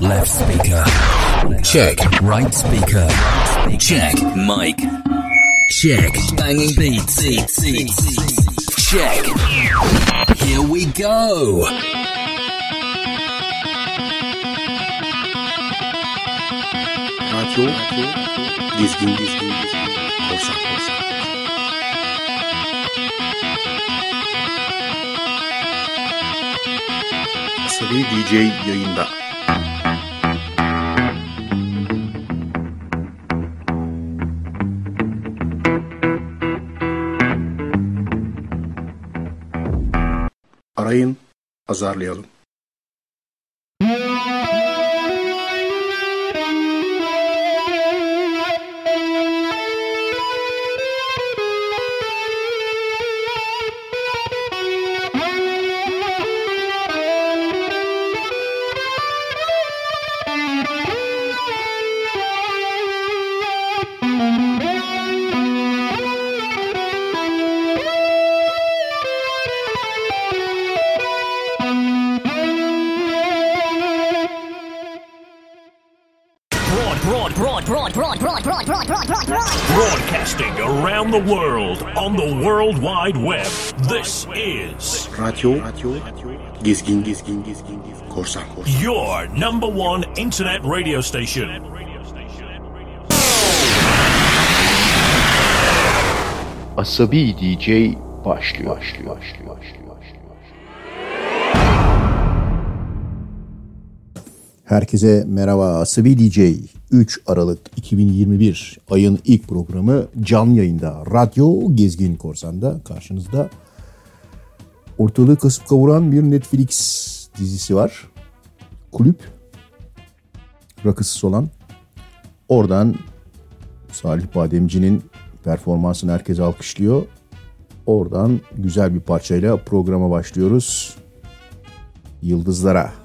Left speaker. Check. Right speaker. Check. Mic. Check. Banging beats. Check. Here we go. Radio. This game, this game, this game. Cosa, cosa. Sri DJ Yoimba. pazarlayalım. World Wide Web. This is Radyo, Radyo Dizgin Dizgin Dizgin Dizgin Korsan Korsan your number one internet radio station. Asabi DJ başlıyor. başlıyor, başlıyor, başlıyor, başlıyor. Herkese merhaba. Asabi DJ 3 Aralık 2021 ayın ilk programı canlı yayında Radyo Gezgin Korsan'da karşınızda. Ortalığı kasıp kavuran bir Netflix dizisi var. Kulüp. Rakısız olan. Oradan Salih Bademci'nin performansını herkes alkışlıyor. Oradan güzel bir parçayla programa başlıyoruz. Yıldızlara.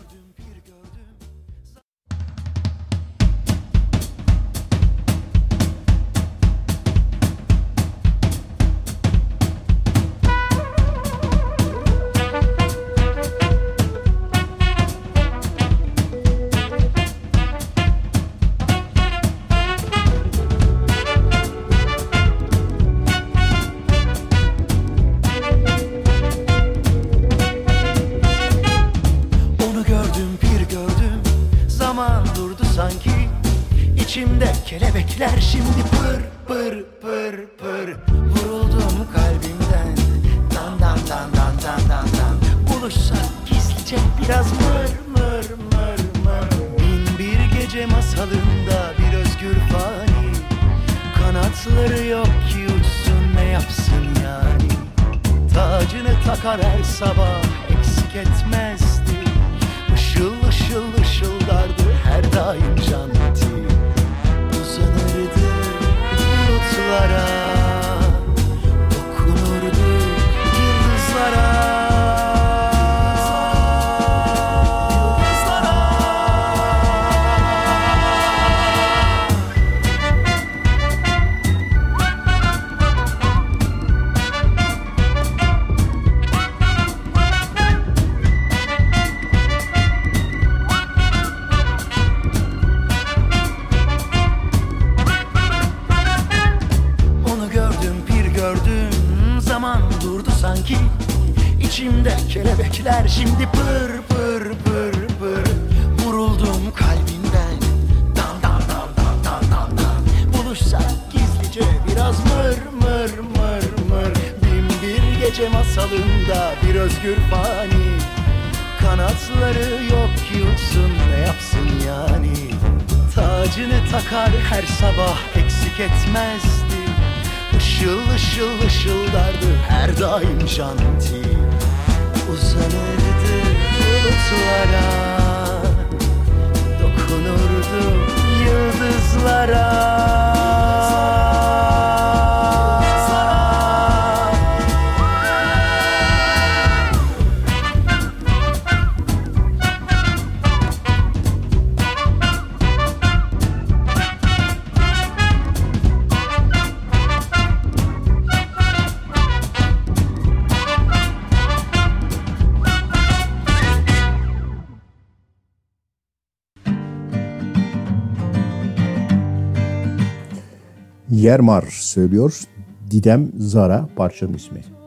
Yermar söylüyor. Didem Zara parçanın ismi.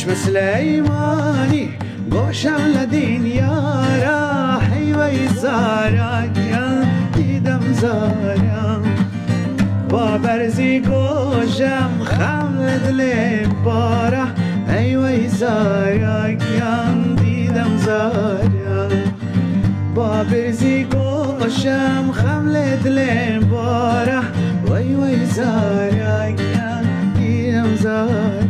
مش نجم سليماني قوشة لدين يا راحي ويزارك يا ديدم زارك بابرزي قوشم خمد لبارة أيوة يزارك يا ديدم زارك بابرزي قوشم خمد لبارة وأيوة يزارك يا ديدم زارك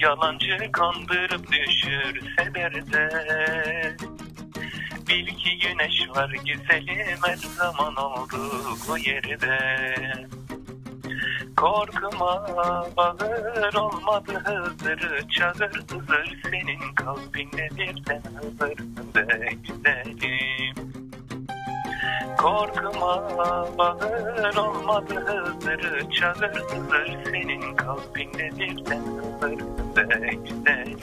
yalancı kandırıp düşürseler de Bil ki güneş var güzelim her zaman oldu bu yerde. Korkma bağır olmadı hızır çağır hızır Senin kalbinde birden hızır be güzelim Korkma bağır olmadı hızır çağır hızır Senin kalbinde birden hızır be güzelim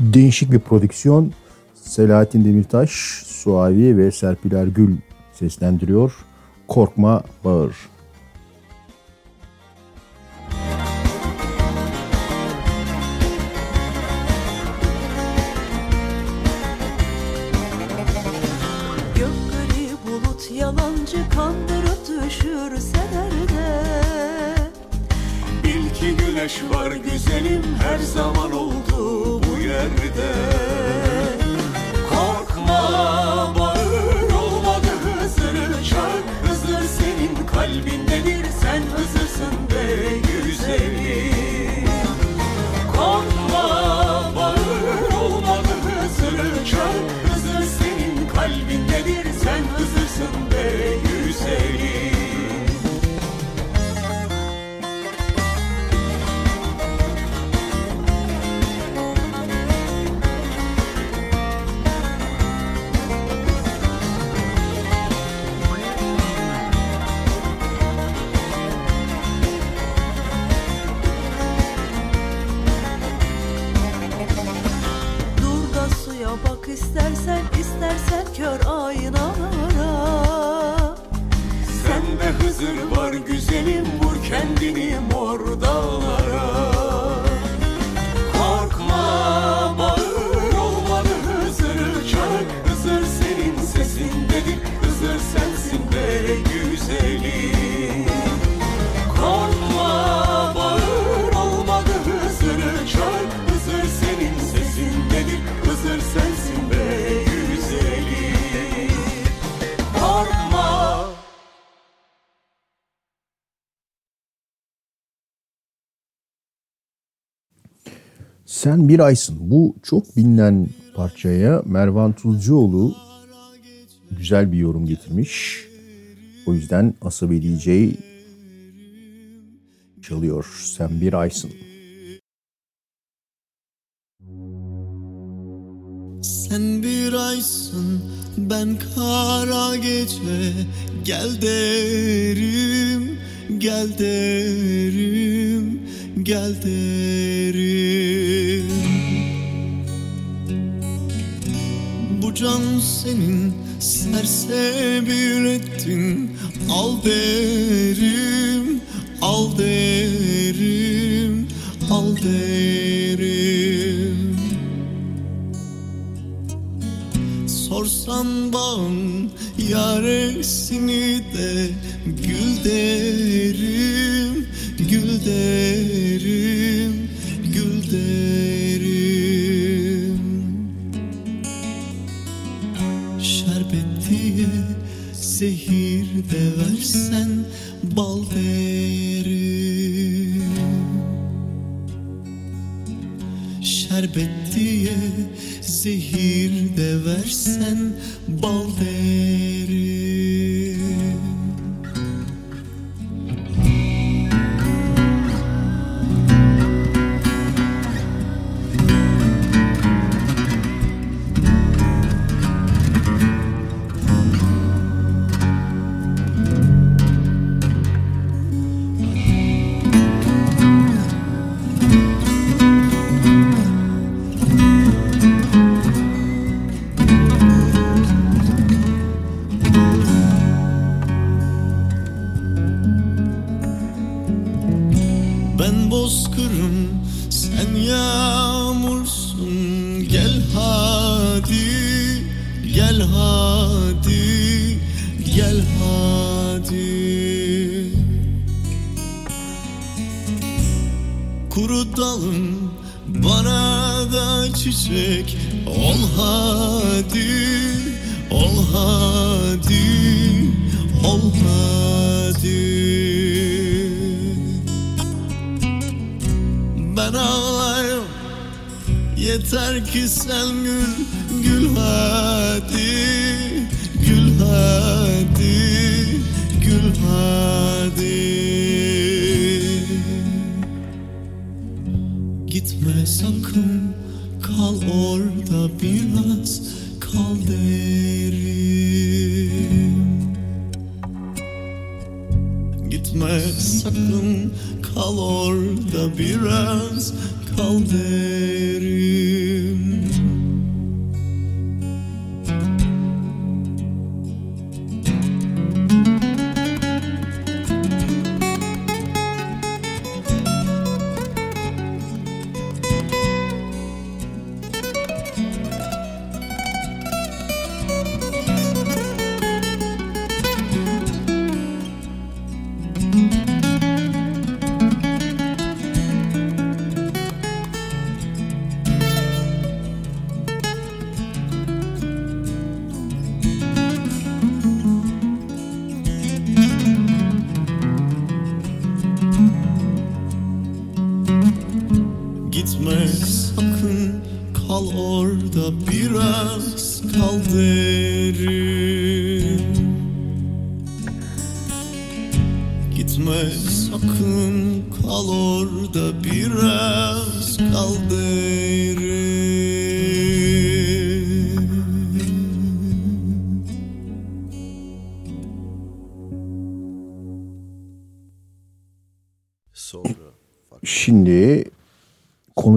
Değişik bir prodüksiyon. Selahattin Demirtaş, Suavi ve Serpil Ergül seslendiriyor. Korkma Bağır. Güneş var güzelim her zaman oldu bu yerde Sen bir aysın. Bu çok bilinen parçaya Mervan Tuzcuoğlu güzel bir yorum getirmiş. O yüzden Asabi DJ çalıyor. Sen bir aysın. Sen bir aysın ben kara gece Gel derim gel derim gel derim Bu can senin sersebil ettin. Al derim al derim al derim. Sorsan bağın yaresini de Gül derim, gül derim, gül derim Şerbet diye zehir de versen bal derim. Şerbet diye zehir de versen bal derim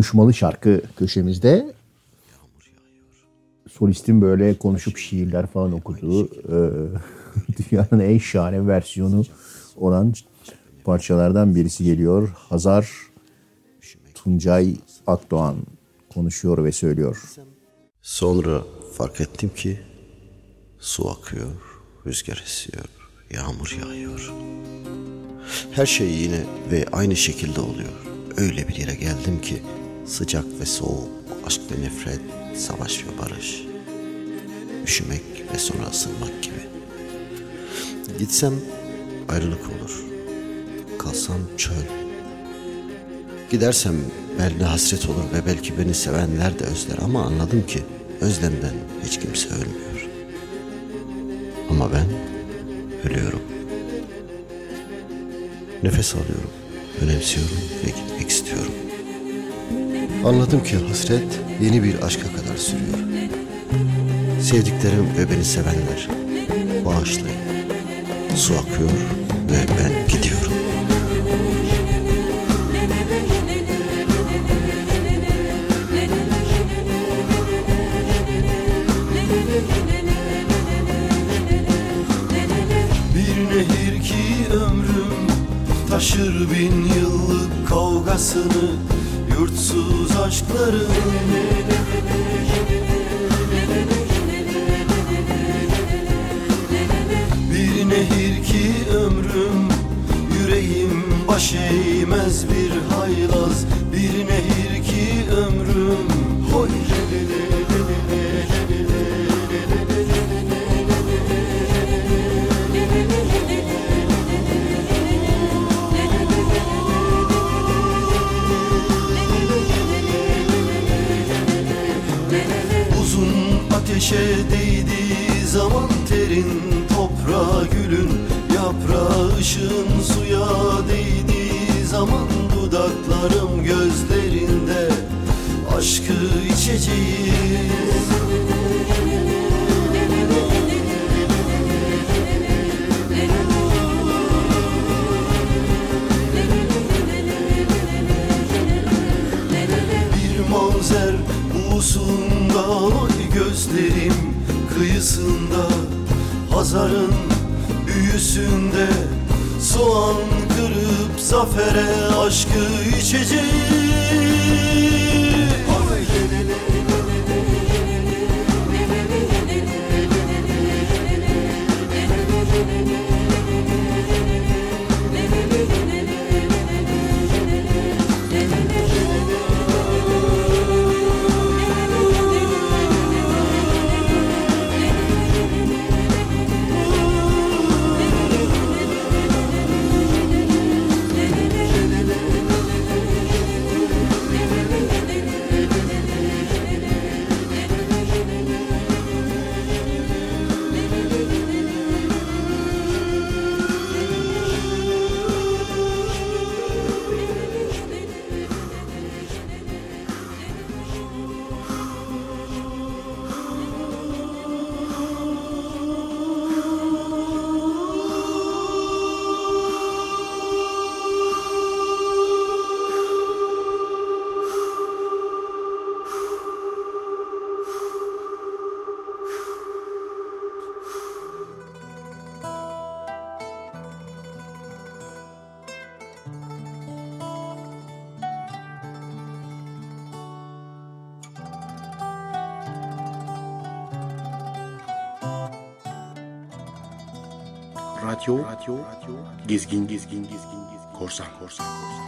konuşmalı şarkı köşemizde solistin böyle konuşup şiirler falan okuduğu e, dünyanın en şahane versiyonu olan parçalardan birisi geliyor. Hazar Tuncay Akdoğan konuşuyor ve söylüyor. Sonra fark ettim ki su akıyor, rüzgar esiyor, yağmur yağıyor. Her şey yine ve aynı şekilde oluyor. Öyle bir yere geldim ki sıcak ve soğuk, aşk ve nefret, savaş ve barış. Üşümek ve sonra ısınmak gibi. Gitsem ayrılık olur. Kalsam çöl. Gidersem belki hasret olur ve belki beni sevenler de özler ama anladım ki özlemden hiç kimse ölmüyor. Ama ben ölüyorum. Nefes alıyorum, önemsiyorum ve gitmek istiyorum. Anladım ki hasret yeni bir aşka kadar sürüyor. Sevdiklerim ve beni sevenler bağışlayın. Su akıyor ve ben gidiyorum. Bir nehir ki ömrüm taşır bin yıllık kavgasını Yurtsuz aşkların Bir nehir ki ömrüm Yüreğim baş eğmez bir haylaz. Bir nehir ki ömrüm ateşe değdiği zaman terin toprağa gülün Yaprağı ışığın suya değdiği zaman dudaklarım gözlerinde Aşkı içeceğiz gözlerim kıyısında Hazarın büyüsünde soğan kırıp zafere aşkı içeceğim Radyo, radyo, radyo, gezgin, gezgin, gezgin, gezgin, korsan, korsan, korsan.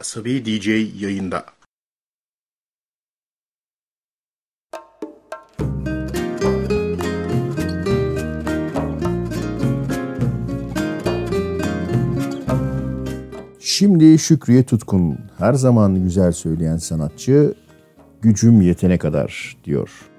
Asabi DJ yayında. Şimdi Şükriye Tutkun her zaman güzel söyleyen sanatçı gücüm yetene kadar diyor.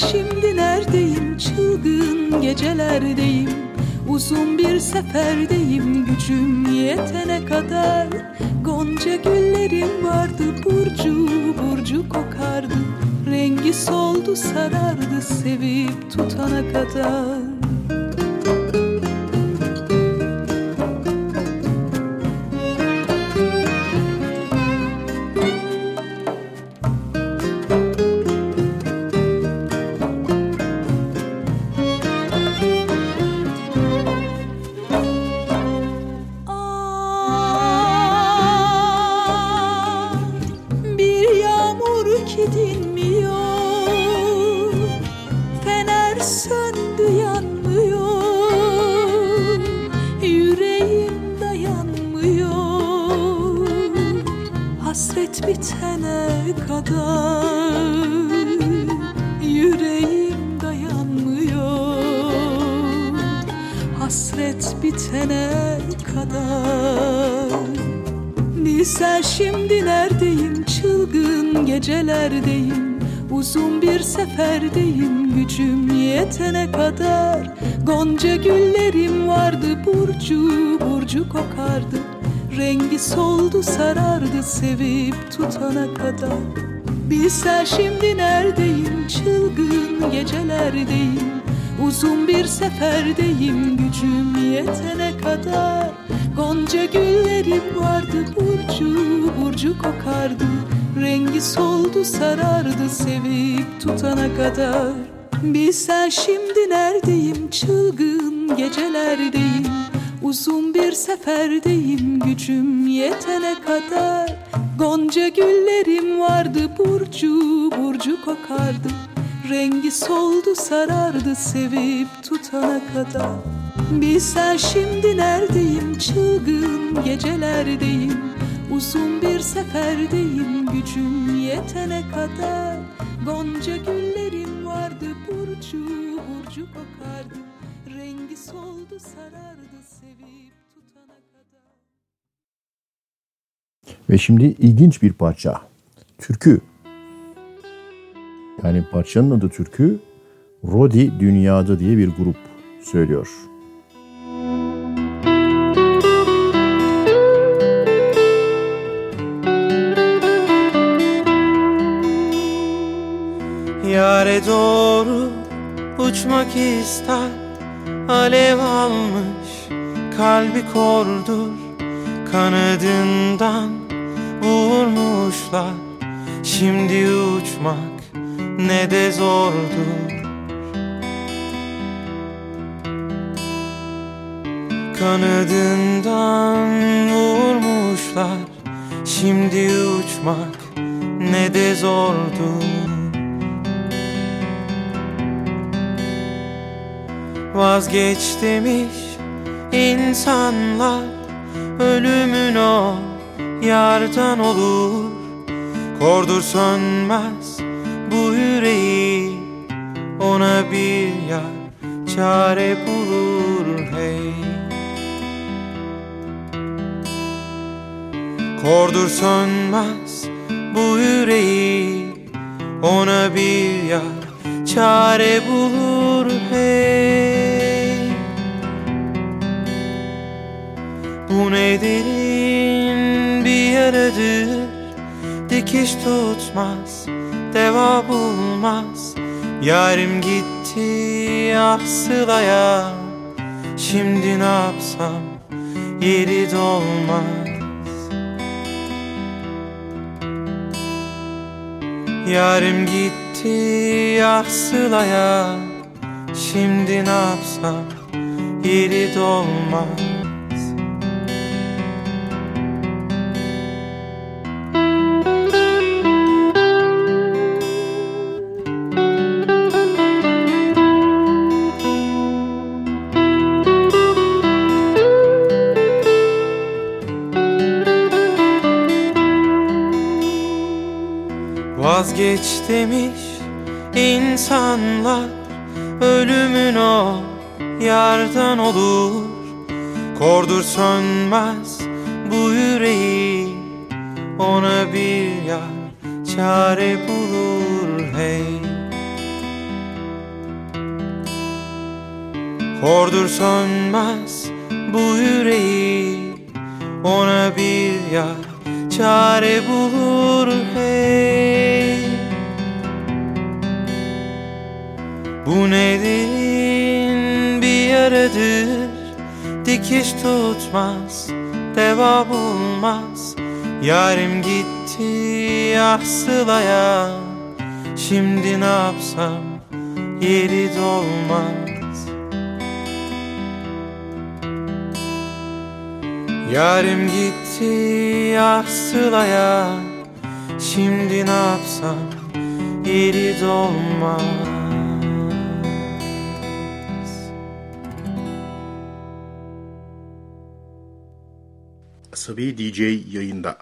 Şimdi neredeyim? Çılgın gecelerdeyim. Uzun bir seferdeyim. Gücüm yetene kadar. Gonca güllerim vardı. Burcu burcu kokardı. Rengi soldu sarardı. Sevip tutana kadar tutana kadar. Bilsen şimdi neredeyim? Çılgın gecelerdeyim. Uzun bir seferdeyim gücüm yetene kadar. Gonca güllerim vardı burcu burcu kokardı. Rengi soldu sarardı sevip tutana kadar. Bilsen şimdi neredeyim? Çılgın gecelerdeyim. Uzun bir seferdeyim gücüm yetene kadar Gonca güllerim vardı burcu burcu kokardı. Rengi soldu sarardı sevip tutana kadar. Bilsen şimdi neredeyim? Çılgın gecelerdeyim. Uzun bir seferdeyim gücüm yetene kadar. Gonca güllerim vardı burcu burcu kokardı. Rengi soldu sarardı Ve şimdi ilginç bir parça. Türkü. Yani parçanın adı Türkü. Rodi Dünyada diye bir grup söylüyor. Yare doğru uçmak ister Alev almış kalbi kordur Kanadından vurmuşlar Şimdi uçmak ne de zordur Kanadından vurmuşlar. Şimdi uçmak ne de zordur Vazgeç demiş insanlar Ölümün o yardan olur. Kordur sönmez bu yüreği. Ona bir yar çare bulur hey. Kordur sönmez bu yüreği. Ona bir yar çare bulur hey. Bu ne bir yaradır. Dikiş tutmaz, deva bulmaz. Yarim gitti ah sılaya Şimdi ne yapsam yeri dolmaz. Yarim gitti ah sılaya Şimdi ne yapsam yeri dolmaz Vazgeç demiş insanlar. Ölümün o yardan olur. Kordur sönmez bu yüreği. Ona bir yar çare bulur hey. Kordur sönmez bu yüreği. Ona bir yar çare bulur Bu nedir bir yaradır. Dikiş tutmaz deva bulmaz. Yarim gitti ah sılaya. Şimdi ne yapsam yeri dolmaz. Yarim gitti ah sılaya. Şimdi ne yapsam yeri dolmaz Asabi DJ yayında.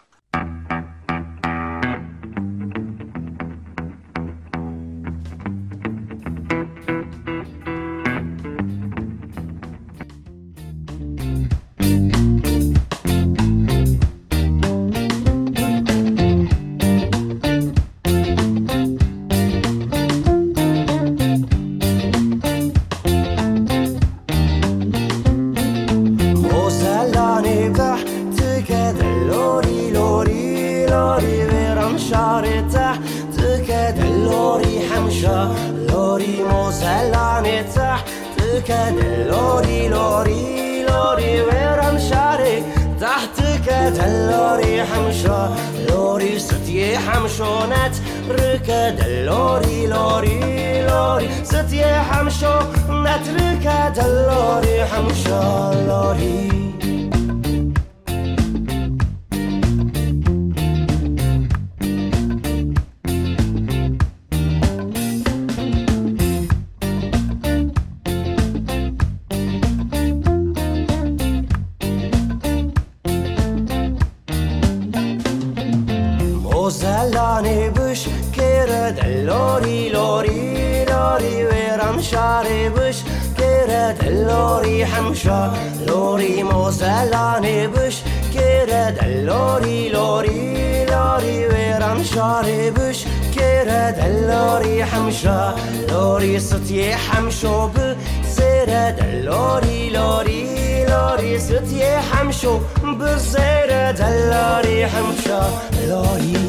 تحتك دلوري لوري لوري ويران شاري تحتك دلوري حمشة لوري ستي حمشونات ركد اللوري لوري لوري ستي حمشو نتركد اللوري حمشة لوري حمشا لوري ستي حمشو بزيرة لوري لوري لوري ستي حمشو بزيرة لوري حمشا لوري.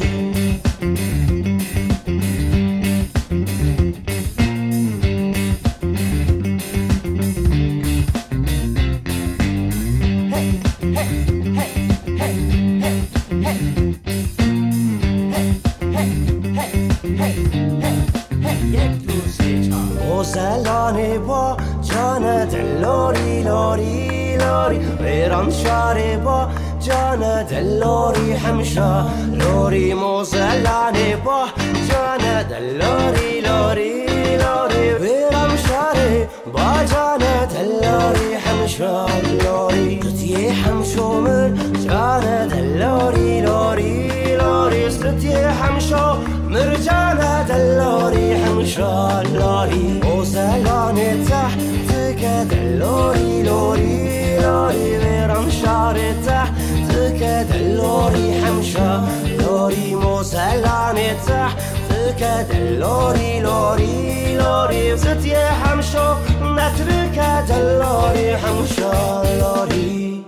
شانه با جانت لاری لاری لاری. ویران شاره با جانت لاری. حمشا لاری موزلانه با جانت لاری لاری لاری. ویران شاره با جانت لاری. حمشا لاری. تتیه حمشو من جانت لاری لاری لاری. ستیه حمشو نرجع لهذا اللوري حنشا لوري وسالاني تحتك هذا اللوري لوري لوري غير مشاري تحتك هذا اللوري حمشا لوري موسالاني تحتك هذا اللوري لوري لوري. زدت يا حمشو نترك هذا اللوري حمشا لوري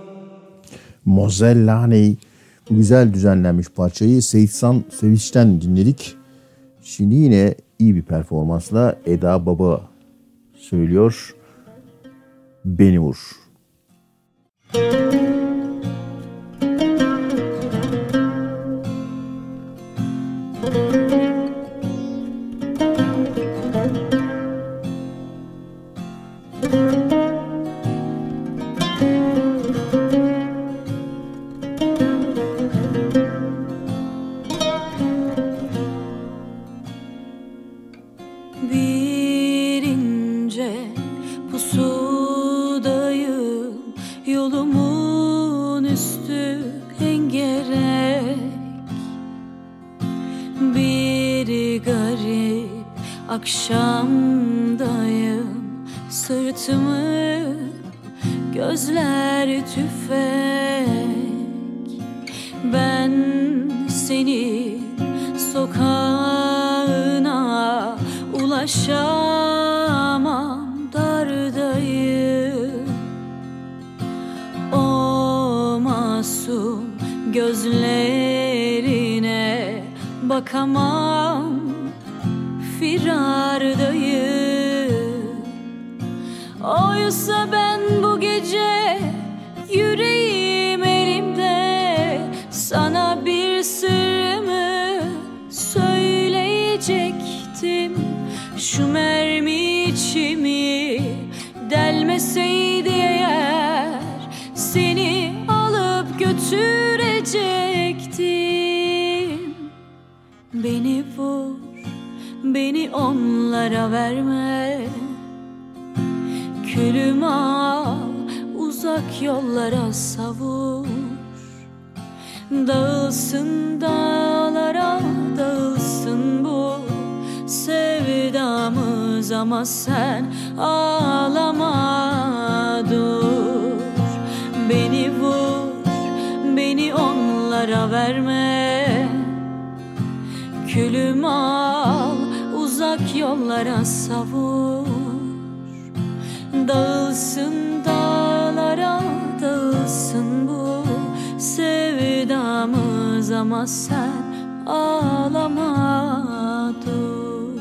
موزيل güzel düzenlenmiş parçayı Seyitsan Sevinç'ten dinledik. Şimdi yine iyi bir performansla Eda Baba söylüyor. Beni vur. Bir uzak yollara savur. Dağılsın dağlara, dağılsın bu sevdamız Ama sen ağlama dur. Beni vur, beni onlara verme. Külümü al, uzak yollara savur. Dağılsın sevdamız Ama sen ağlama dur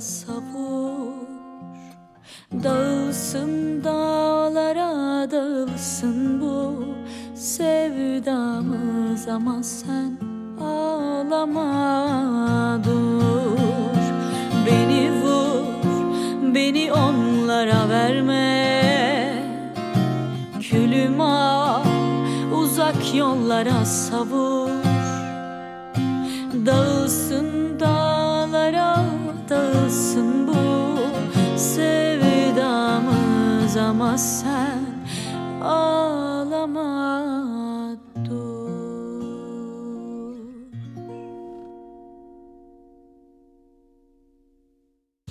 yollara savur Dağılsın dağlara, dağılsın bu sevdamız. Ama sen ağlama dur. Beni vur, beni onlara verme. Külüm al, uzak yollara savur. Dağılsın dağılsın bu sevdamız Ama sen ağlama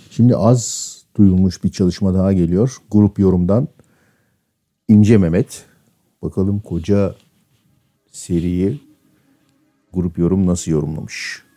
Şimdi az duyulmuş bir çalışma daha geliyor. Grup yorumdan İnce Mehmet. Bakalım koca seriyi grup yorum nasıl yorumlamış?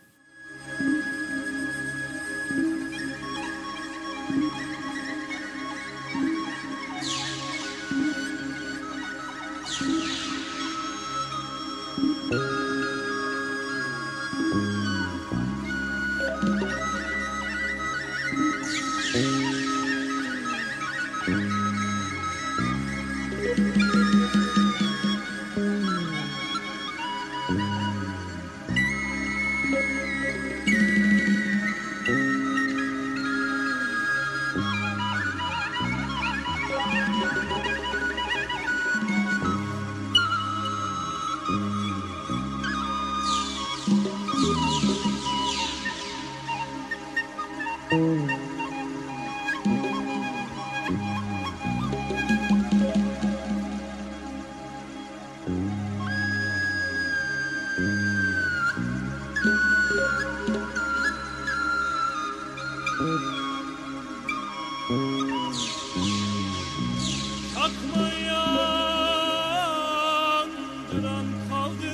Yandıran kaldı.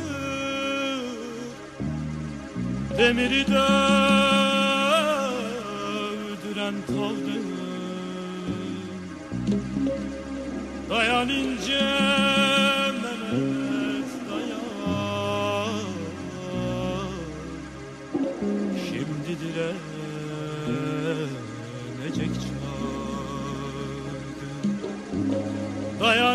Demiri dövdüren kaldı. Dayan Mehmet dayan. Şimdi direnecek çağırdım Dayan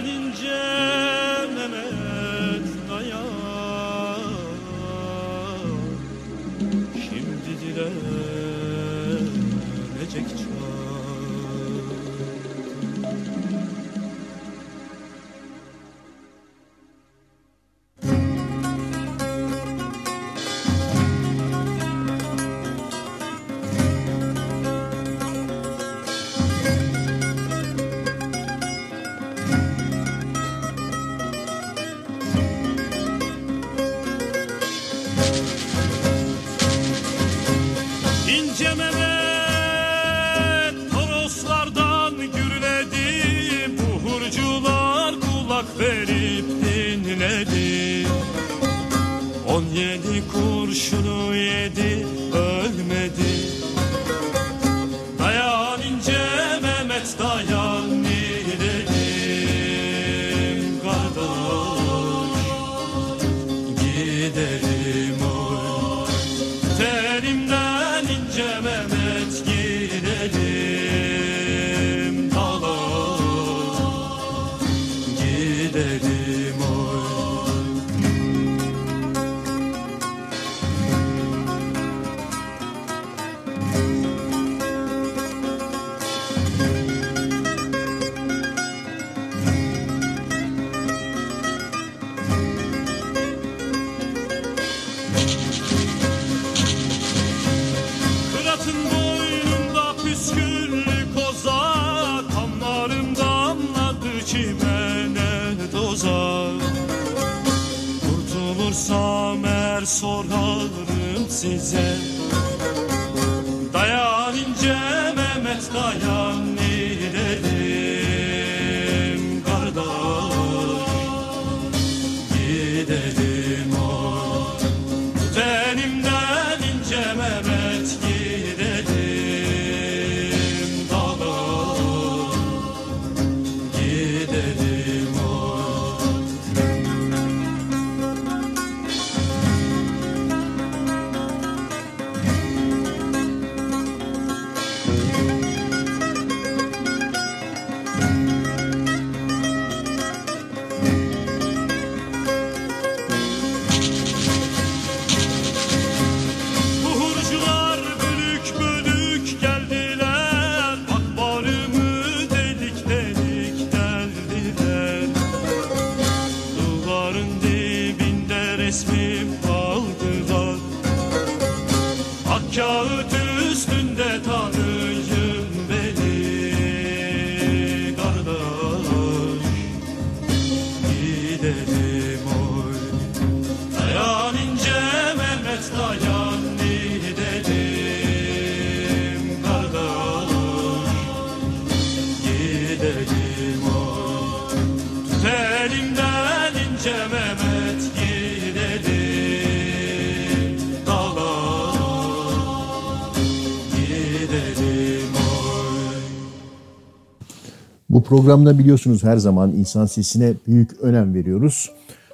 programda biliyorsunuz her zaman insan sesine büyük önem veriyoruz.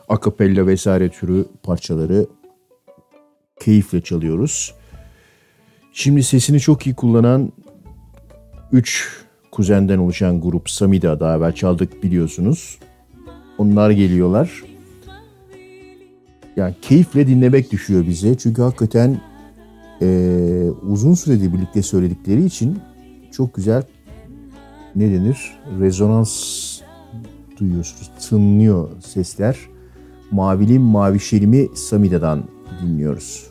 Akapella vesaire türü parçaları keyifle çalıyoruz. Şimdi sesini çok iyi kullanan 3 kuzenden oluşan grup Samida daha evvel çaldık biliyorsunuz. Onlar geliyorlar. Yani keyifle dinlemek düşüyor bize. Çünkü hakikaten eee, uzun süredir birlikte söyledikleri için çok güzel ne denir? Rezonans duyuyorsunuz. Tınlıyor sesler. Mavilim Mavişelimi Samida'dan dinliyoruz.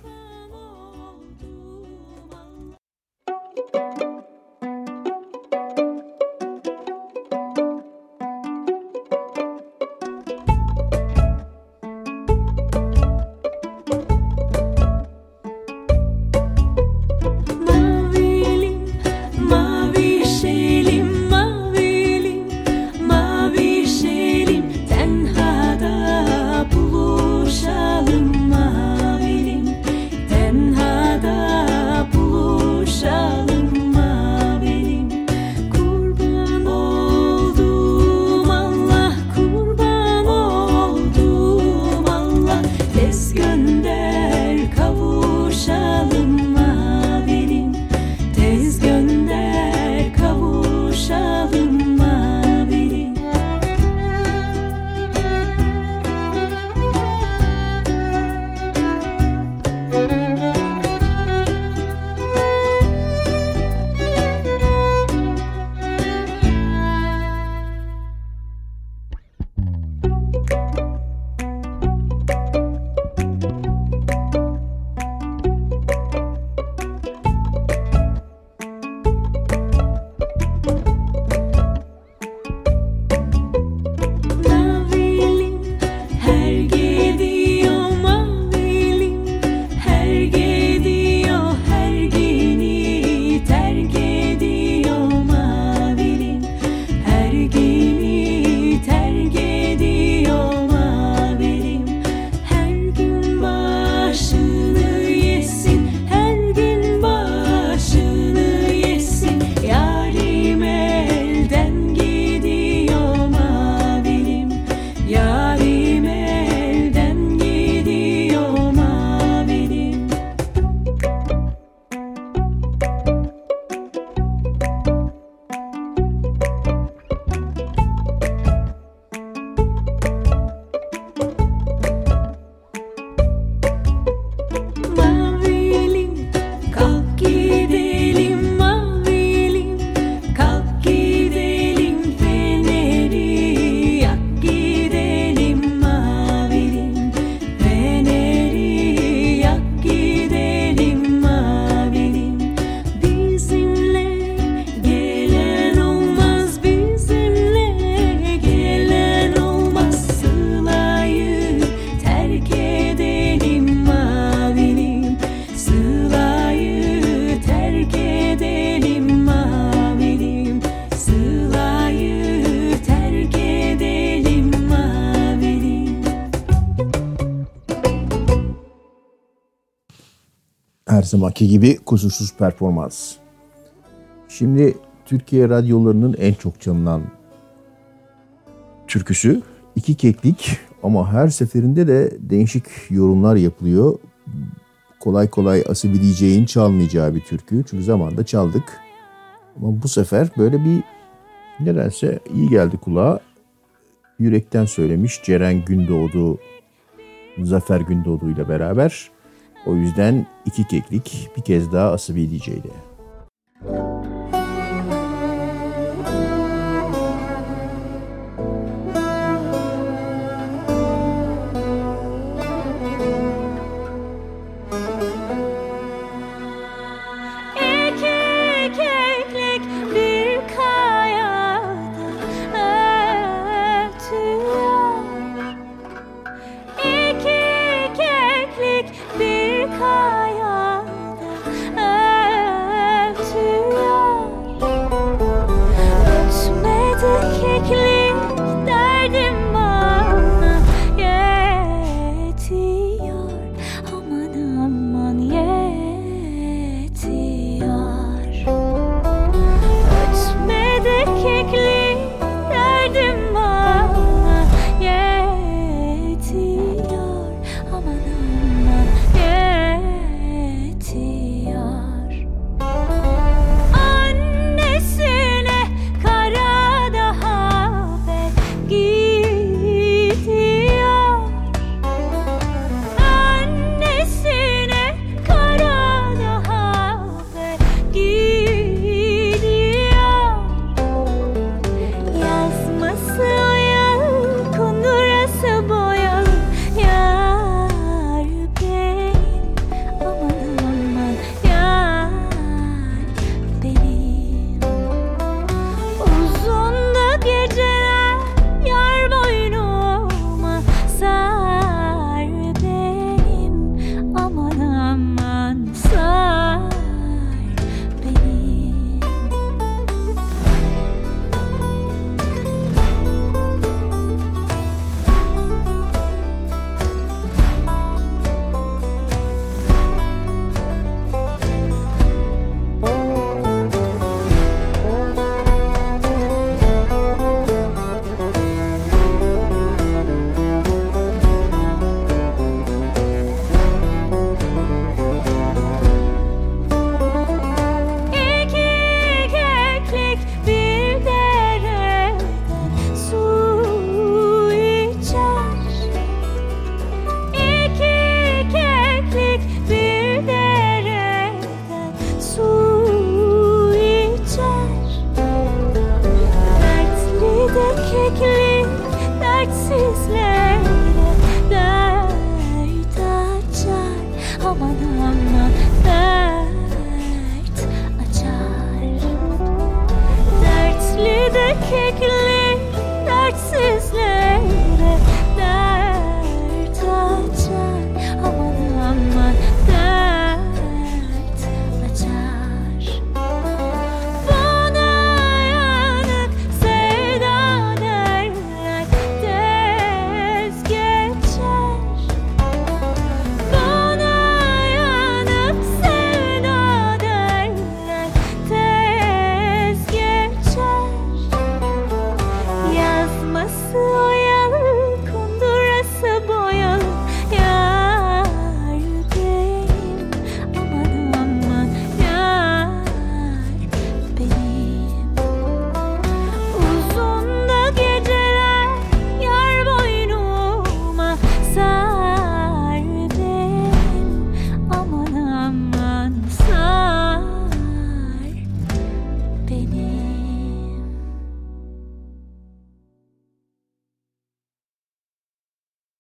Zamanki gibi kusursuz performans. Şimdi Türkiye radyolarının en çok çalınan türküsü iki keklik ama her seferinde de değişik yorumlar yapılıyor. Kolay kolay asabileceğin çalmayacağı bir türkü. Çünkü zamanında çaldık. Ama bu sefer böyle bir nedense iyi geldi kulağa. Yürekten söylemiş Ceren Gündoğdu, Zafer Gündoğdu ile beraber. O yüzden iki keklik bir kez daha Asabi. İki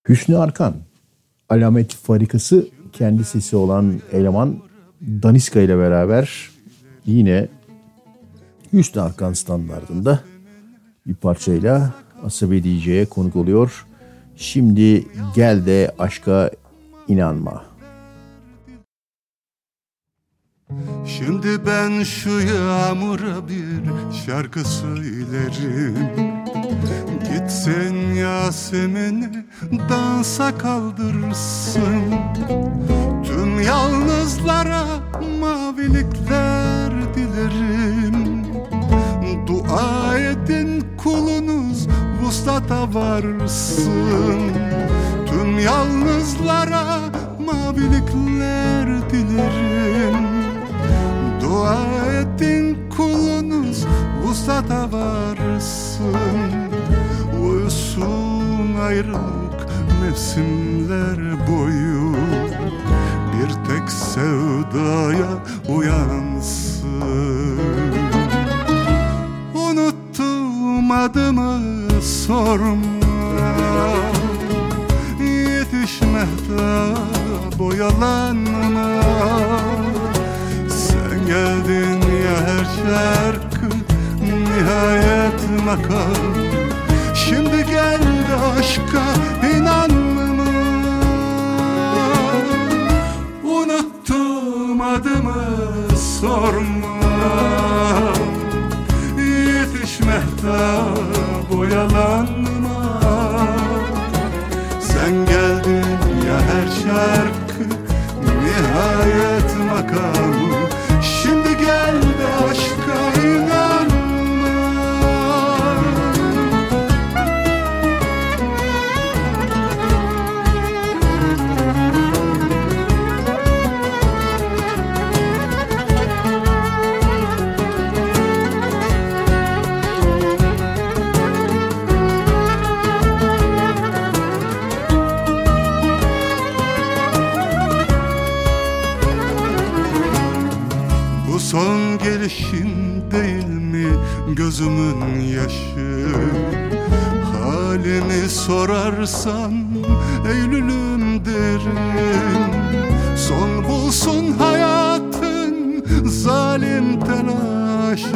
Hüsnü Arkan, alamet farikası kendi sesi olan eleman Daniska ile beraber yine Hüsnü Arkan standartında bir parçayla Asabi DJ'ye konuk oluyor. Şimdi gel de aşka inanma. Şimdi ben şu yağmura bir şarkı söylerim Gitsen Yasemin'i dansa kaldırırsın Tüm yalnızlara mavilikler dilerim. Dua edin kulunuz vuslata varsın. Tüm yalnızlara mavilikler dilerim. Dua edin kulunuz vuslata varsın ayrılık mevsimler boyu Bir tek sevdaya uyansın. Unuttum adımı sorma. Yetişmekte boyalanma. Sen geldin ya her şarkı Nihayet makam. Şimdi gel aşka inanma Unuttum adımı sorma. Yetişmekte boyalanma Sen geldin ya her şarkı Nihayet makamı sorarsan Eylül'üm derim Son bulsun hayatın zalim telaşı.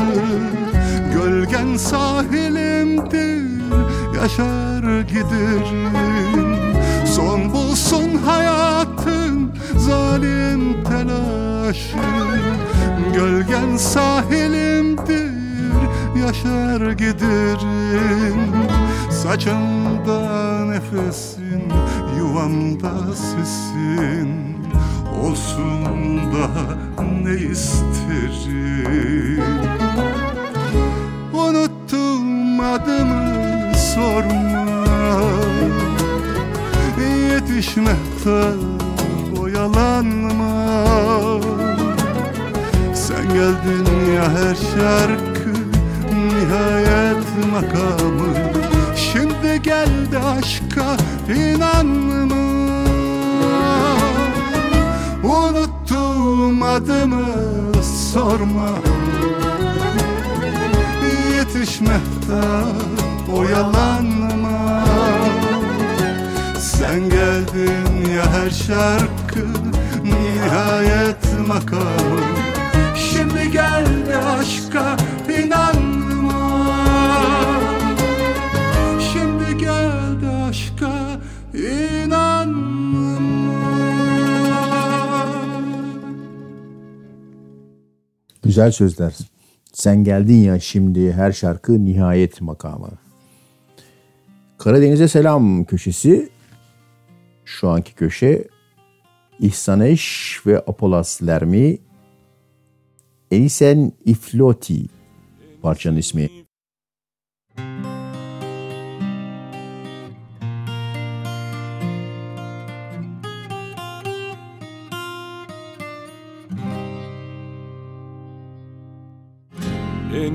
Gölgen sahilimdir yaşar giderim Son bulsun hayatın zalim telaşı. Gölgen sahilimdir yaşar giderim Saçımda nefesin yuvamda sesin. Olsun da ne isterim? Unuttum adımı sorma. Yetişmekte oyalanma. Sen geldin ya her şarkı Nihayet makamı aşka inanma Unuttum adımı sorma. Yetişmekte oyalanma. Sen geldin ya her şarkı Nihayet Güzel sözler. Sen geldin ya şimdi her şarkı nihayet makamı. Karadeniz'e selam köşesi. Şu anki köşe İhsaneş ve Apolas Lermi Enisen İfloti parçanın ismi.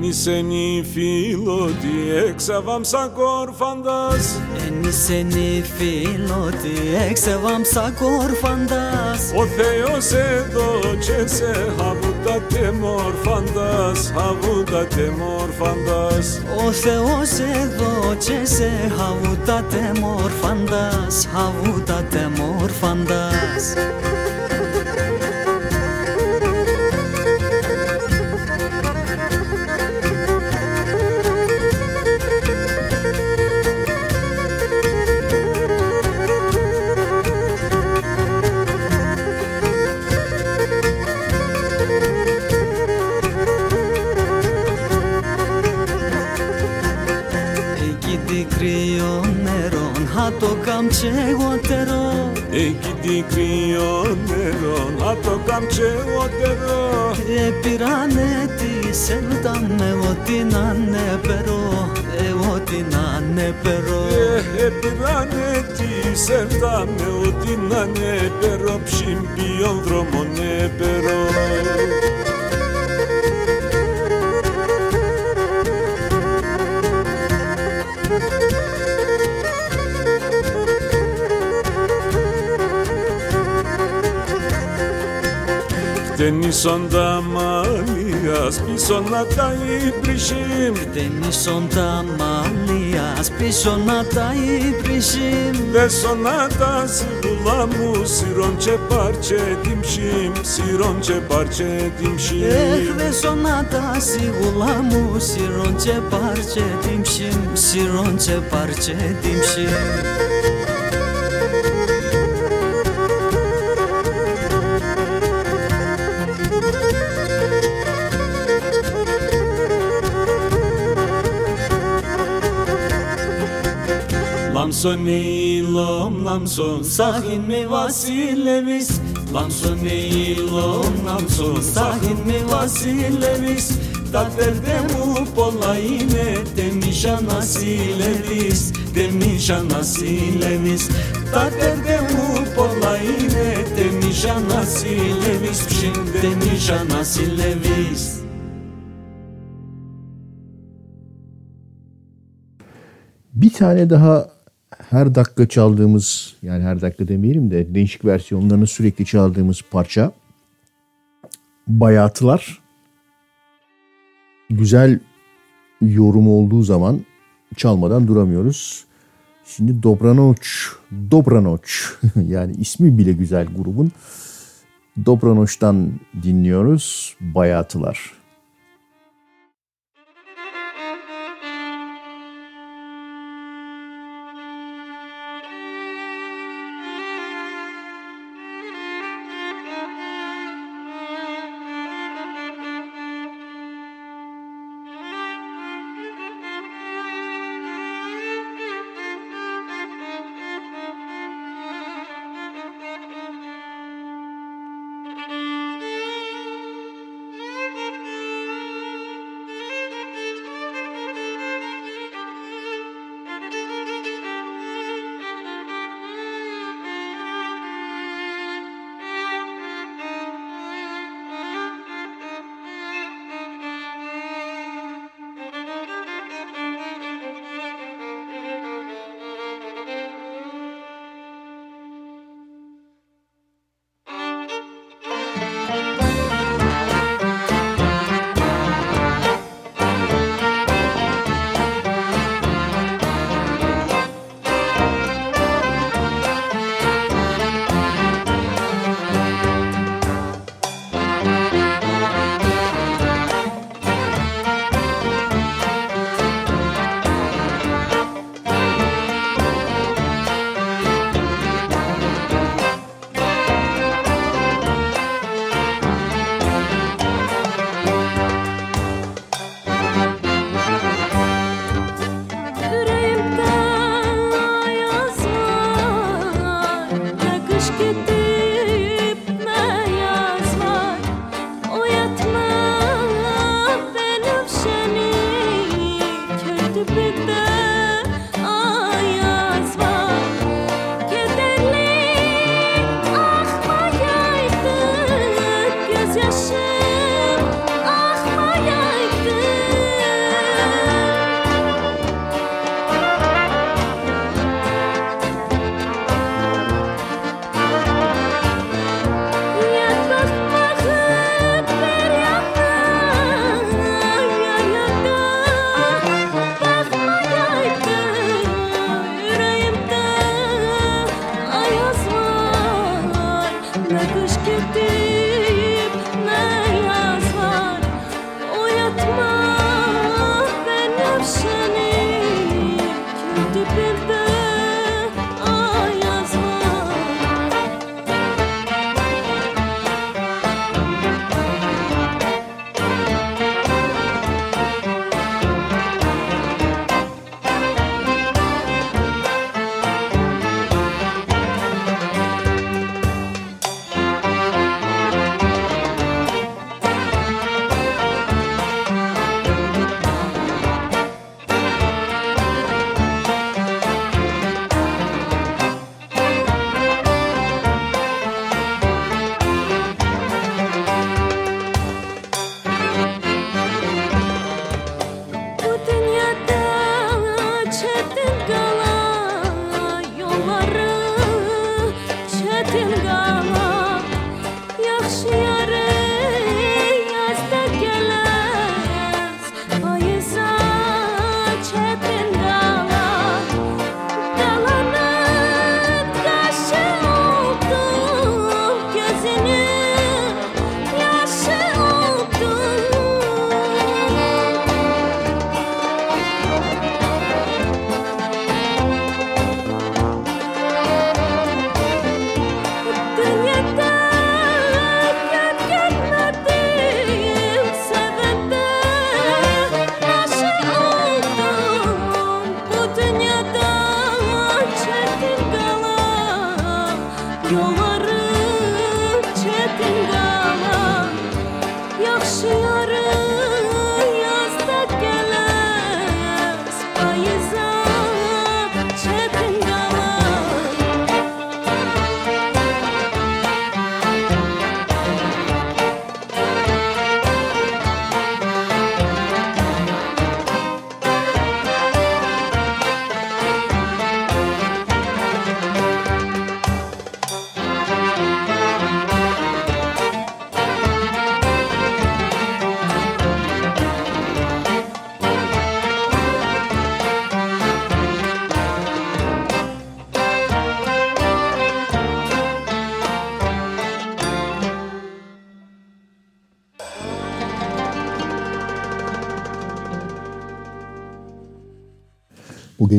Ενισενή φίλο τι έξαβαμ σαν κορφαντάς Ενισενή φίλο τι έξαβαμ σαν κορφαντάς Ο Θεός εδώ και σε χαβούτατε μορφαντάς. Χαβούτατε μορφαντάς. Ο Θεός εδώ και σε χαβούτατε μορφαντάς. Χαβούτατε μορφαντάς Έχει Εκεί τι κρυώνερο Απ' το καμψέγωτερο Και πήρανε τη σέλτα με ό,τι να νεπερώ Ε, ό,τι να νεπερώ ε, ε, πήρανε τη σέλτα με ό,τι να Ψιμπιον δρόμο νεπερώ περό Χτενίσοντα μαλλίας πίσω να τα υπρυσίμ Χτενίσοντα μαλλίας πίσω να τα υπρυσίμ Δέσονα τα σιγούλα μου σιρόν και πάρτσε την ψήμ Σιρόν και πάρτσε την ψήμ Έχ δέσονα τα σιγούλα μου Lamsoni lom lamson sahin mi vasilevis Lamsoni lom lamson sahin mi vasilevis Taterde mu polaine demişa nasilevis Demişa nasilevis Taterde mu polaine demişa nasilevis Şimdi demişa nasilevis Bir tane daha her dakika çaldığımız yani her dakika demeyelim de değişik versiyonlarını sürekli çaldığımız parça Bayatılar güzel yorum olduğu zaman çalmadan duramıyoruz. Şimdi Dobranoç, Dobranoç yani ismi bile güzel grubun Dobranoç'tan dinliyoruz Bayatılar.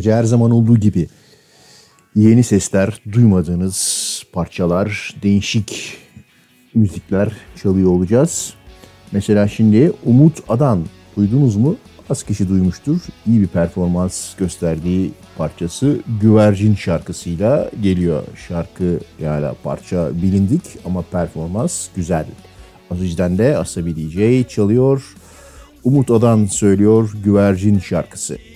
Gece her zaman olduğu gibi yeni sesler, duymadığınız parçalar, değişik müzikler çalıyor olacağız. Mesela şimdi Umut Adan duydunuz mu? Az kişi duymuştur. İyi bir performans gösterdiği parçası Güvercin şarkısıyla geliyor. Şarkı yani parça bilindik ama performans güzel. Aziz'den de Asabi DJ çalıyor. Umut Adan söylüyor Güvercin şarkısı.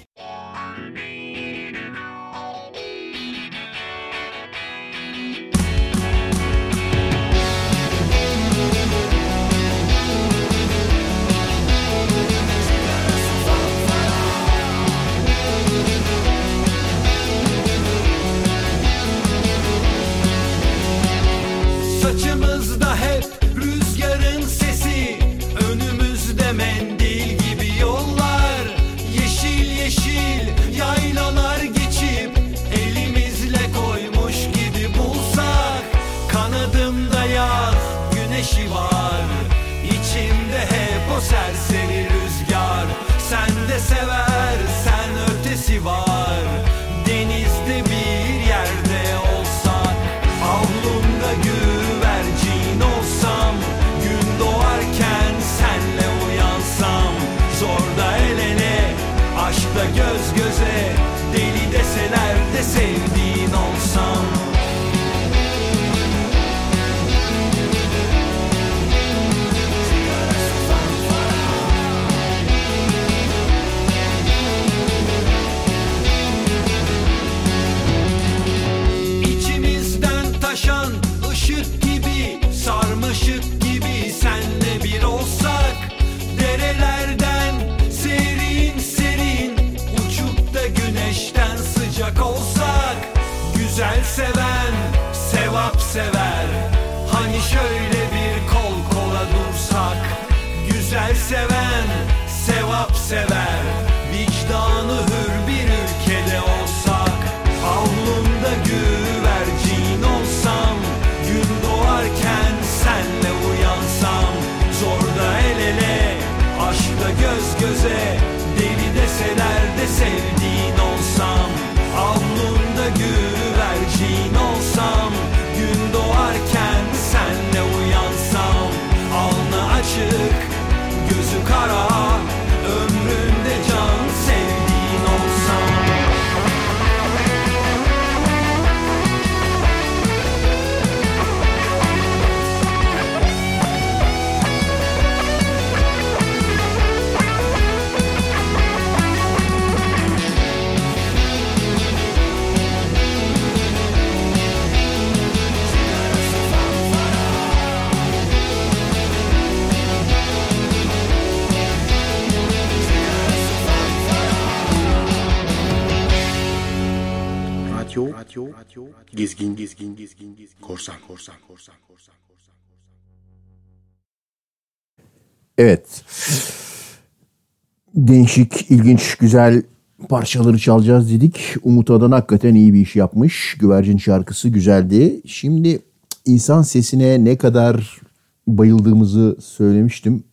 Değişik, ilginç, güzel parçaları çalacağız dedik. Umut Adan hakikaten iyi bir iş yapmış. Güvercin şarkısı güzeldi. Şimdi insan sesine ne kadar bayıldığımızı söylemiştim.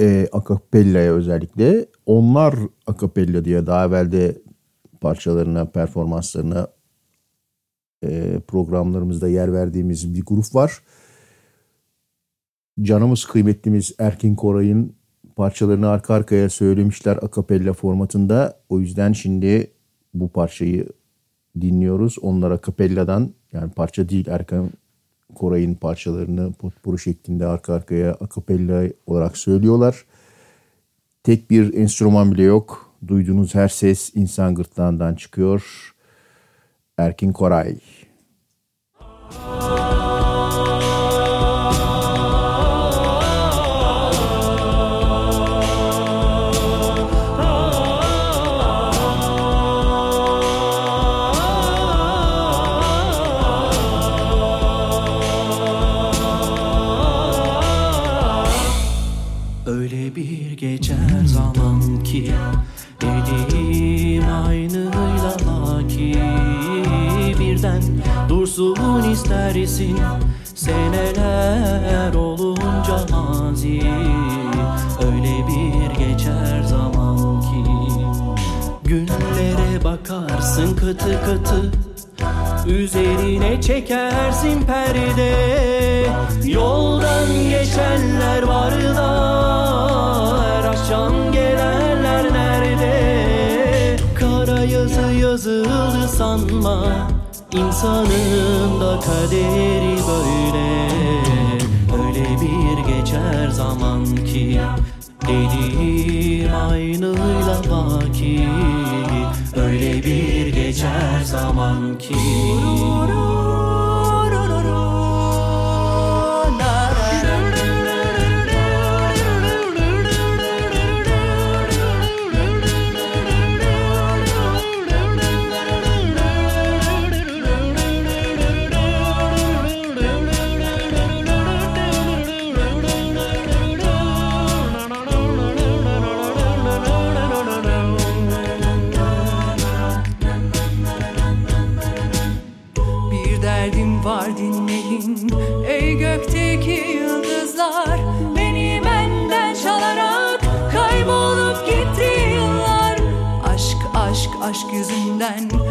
E, akapella'ya özellikle. Onlar akapella diye daha evvel de parçalarına, performanslarına e, programlarımızda yer verdiğimiz bir grup var. Canımız kıymetlimiz Erkin Koray'ın parçalarını arka arkaya söylemişler akapella formatında. O yüzden şimdi bu parçayı dinliyoruz. Onlar akapelladan yani parça değil Erkan Koray'ın parçalarını potpourri şeklinde arka arkaya akapella olarak söylüyorlar. Tek bir enstrüman bile yok. Duyduğunuz her ses insan gırtlağından çıkıyor. Erkin Koray. Öyle dursun istersin Seneler olunca mazi Öyle bir geçer zaman ki. Günlere bakarsın katı katı Üzerine çekersin perde. Yoldan geçenler var da akşam gelenler nerede? Kara yazı yazıldı sanma İnsanın da kaderi böyle. Öyle bir geçer zaman ki Dediğim aynıyla baki. Öyle bir geçer zaman ki aşk yüzünden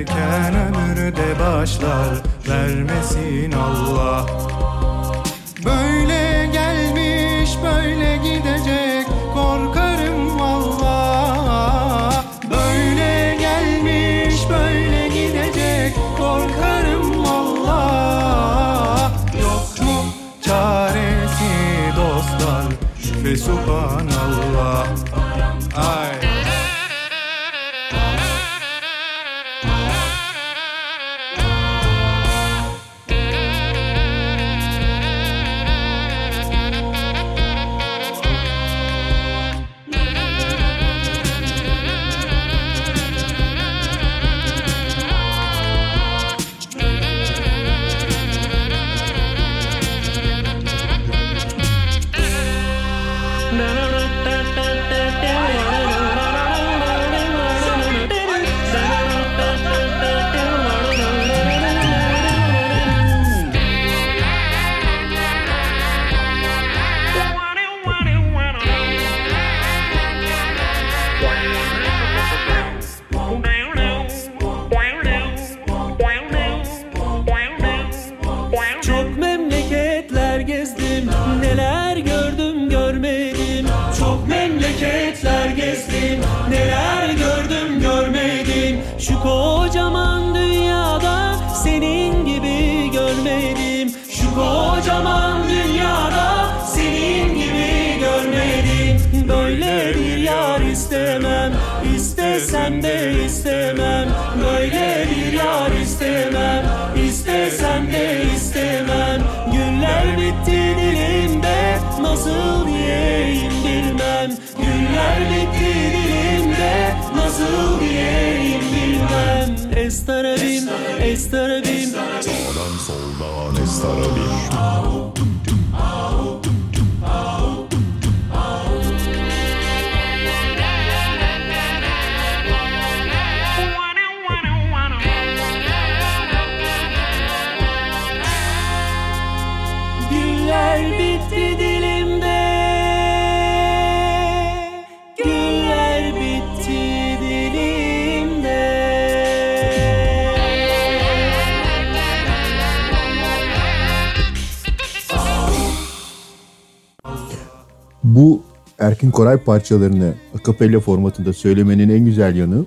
biterken ömrü de başlar Vermesin Allah. Böyle gelmiş böyle gidecek Korkarım valla Böyle gelmiş böyle gidecek Korkarım valla Yok mu çaresi dostlar? Ve subhanallah Erkin Koray parçalarını akapella formatında söylemenin en güzel yanı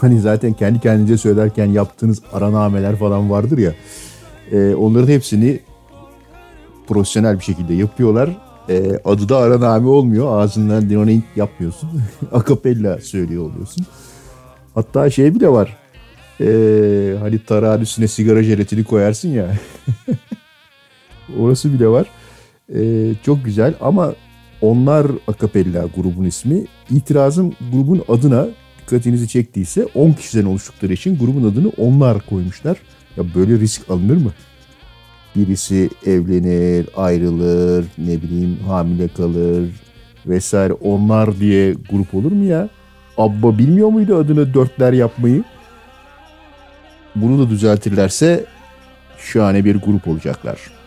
hani zaten kendi kendinize söylerken yaptığınız aranameler falan vardır ya e, onların hepsini profesyonel bir şekilde yapıyorlar. E, adı da araname olmuyor. Ağzından dinonink yapmıyorsun. akapella söylüyor oluyorsun. Hatta şey bile var. E, hani tarağın üstüne sigara jelatini koyarsın ya. Orası bile var. E, çok güzel ama onlar akapella grubun ismi. İtirazım grubun adına dikkatinizi çektiyse 10 kişiden oluştukları için grubun adını onlar koymuşlar. Ya böyle risk alınır mı? Birisi evlenir, ayrılır, ne bileyim hamile kalır vesaire. Onlar diye grup olur mu ya? Abba bilmiyor muydu adını dörtler yapmayı? Bunu da düzeltirlerse şahane bir grup olacaklar.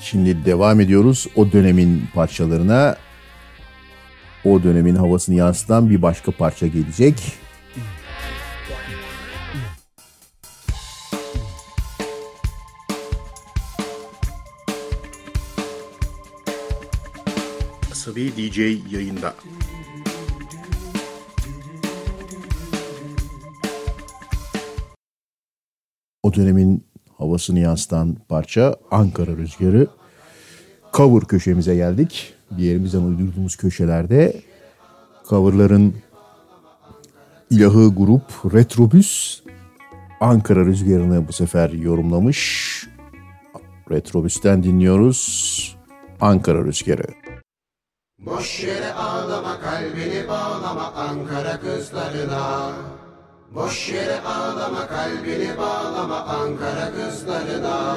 Şimdi devam ediyoruz o dönemin parçalarına. O dönemin havasını yansıtan bir başka parça gelecek. Asabi DJ yayında. O dönemin havasını yansıtan parça Ankara Rüzgarı. Cover köşemize geldik. Bir yerimizden uydurduğumuz köşelerde coverların ilahı grup Retrobüs Ankara Rüzgarı'nı bu sefer yorumlamış. Retrobüs'ten dinliyoruz Ankara Rüzgarı. Boş yere ağlama kalbini bağlama Ankara kızlarına Boş yere ağlama kalbini bağlama Ankara kızlarına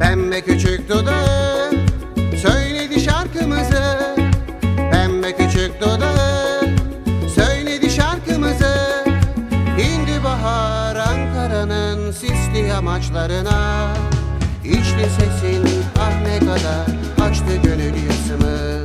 Pembe küçük dudağı söyledi şarkımızı. Pembe küçük dudağı söyledi şarkımızı. İndi bahar Ankara'nın sisli yamaçlarına İçli sesin ah ne kadar açtı gönül yasımı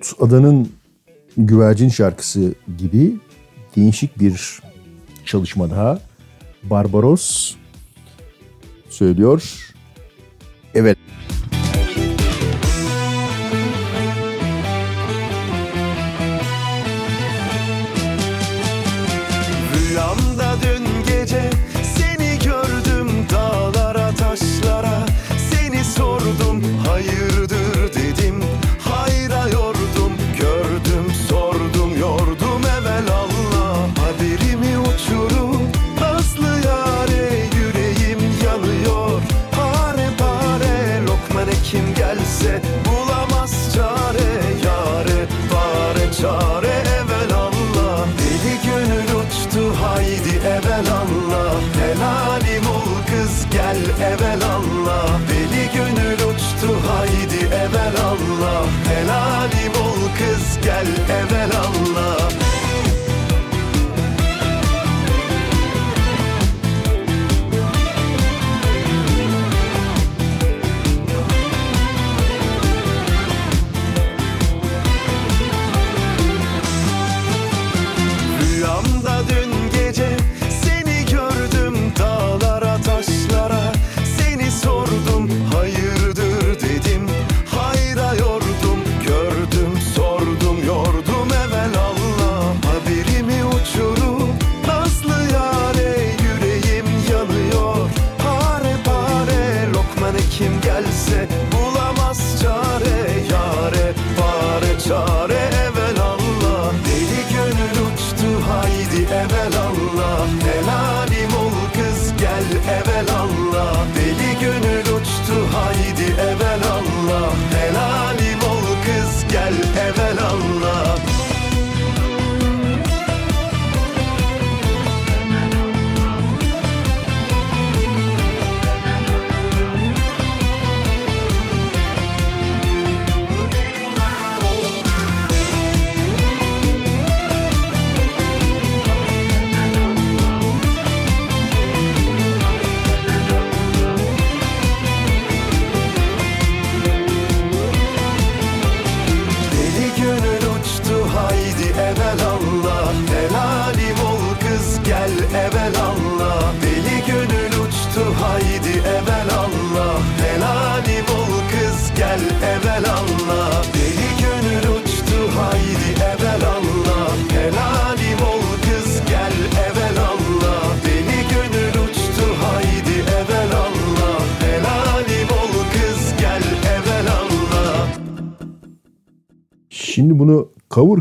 Umut Adan'ın Güvercin şarkısı gibi değişik bir çalışma daha. Barbaros söylüyor. Evet.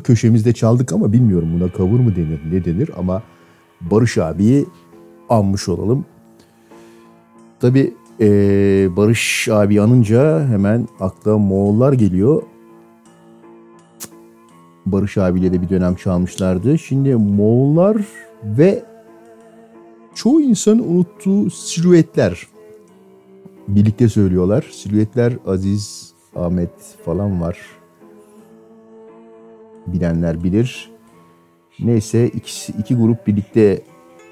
köşemizde çaldık ama bilmiyorum buna kavur mu denir ne denir ama Barış abiyi anmış olalım. Tabi e, Barış abi anınca hemen akla Moğollar geliyor. Barış abiyle de bir dönem çalmışlardı. Şimdi Moğollar ve çoğu insanın unuttuğu silüetler birlikte söylüyorlar. Silüetler Aziz Ahmet falan var bilenler bilir. Neyse ikisi, iki grup birlikte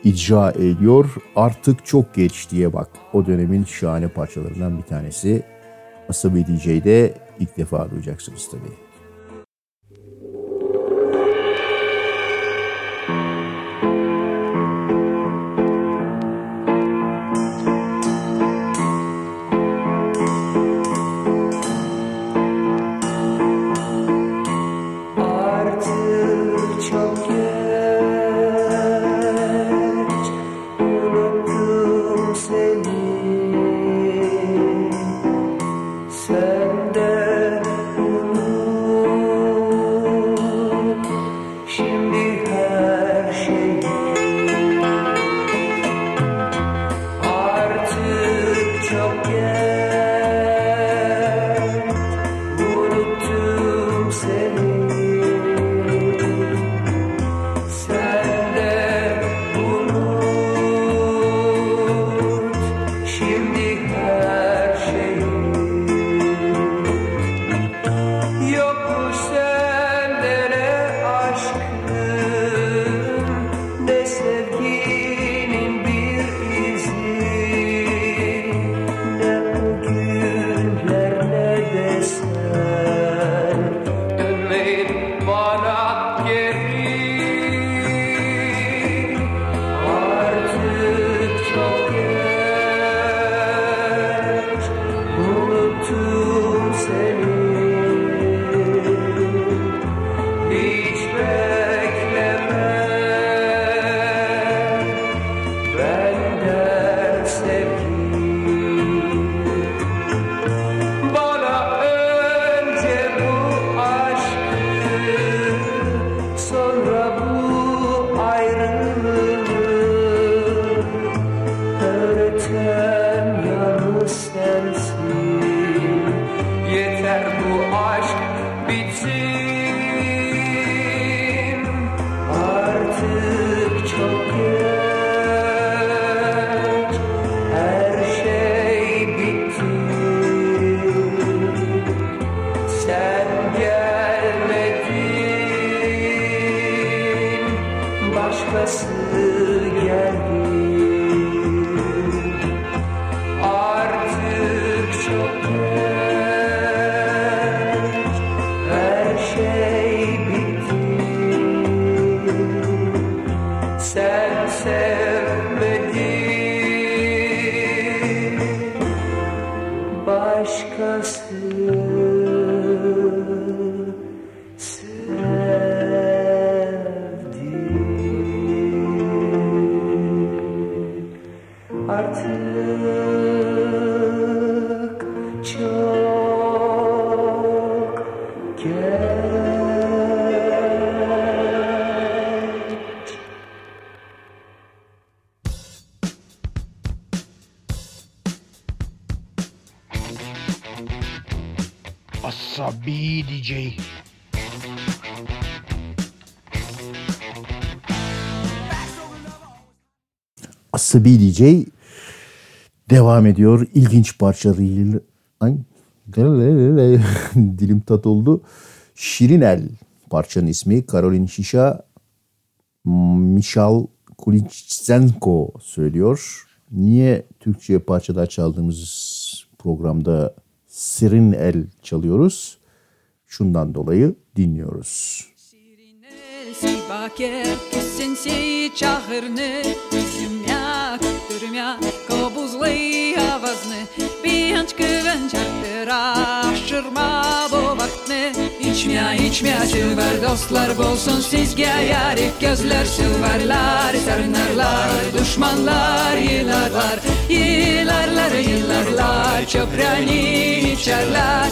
icra ediyor. Artık çok geç diye bak. O dönemin şahane parçalarından bir tanesi. Asabi DJ'de ilk defa duyacaksınız tabii. Asabi DJ devam ediyor. İlginç parçalarıyla Ay, dilim tat oldu. Şirin El parçanın ismi. Karolin Şişa Michal Kulitsenko söylüyor. Niye Türkçe parçalar çaldığımız programda Sirin El çalıyoruz? Şundan dolayı dinliyoruz. Sibake, küssenseyi çahırını Üzümya, kütürümya, kobuzlay avazını Biyanç kıvanç arttıra, aşırma bu vaktini İçmya, içmya, süvar dostlar bolsun sizge yarik gözler Süvarlar, sarınarlar, düşmanlar, yılarlar Yılarlar, yılarlar, çöprani içerler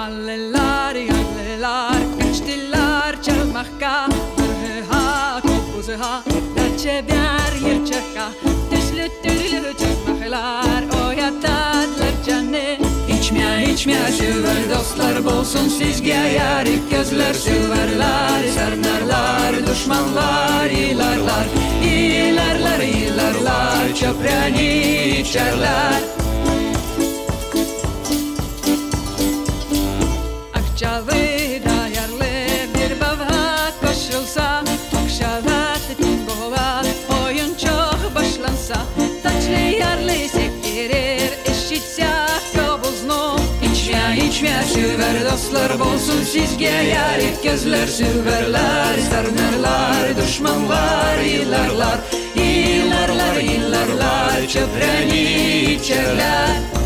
Mallelar, yallelar, kaçtılar çalmakka Hırhıha, kopuzha, daçe bir yırçaka Tüslü tülü çözmaklar, oyatadlar canı İçmeye içmeye süver dostlar bolsun sizge yarik Gözler süverler, sarnarlar, düşmanlar ilarlar İlarlar, ilarlar, çöpreni içerler İçmeye süver dostlar bolsun sizge yarik Gözler süverler sarnırlar düşmanlar ilarlar İlarlar ilarlar çöpreni içerler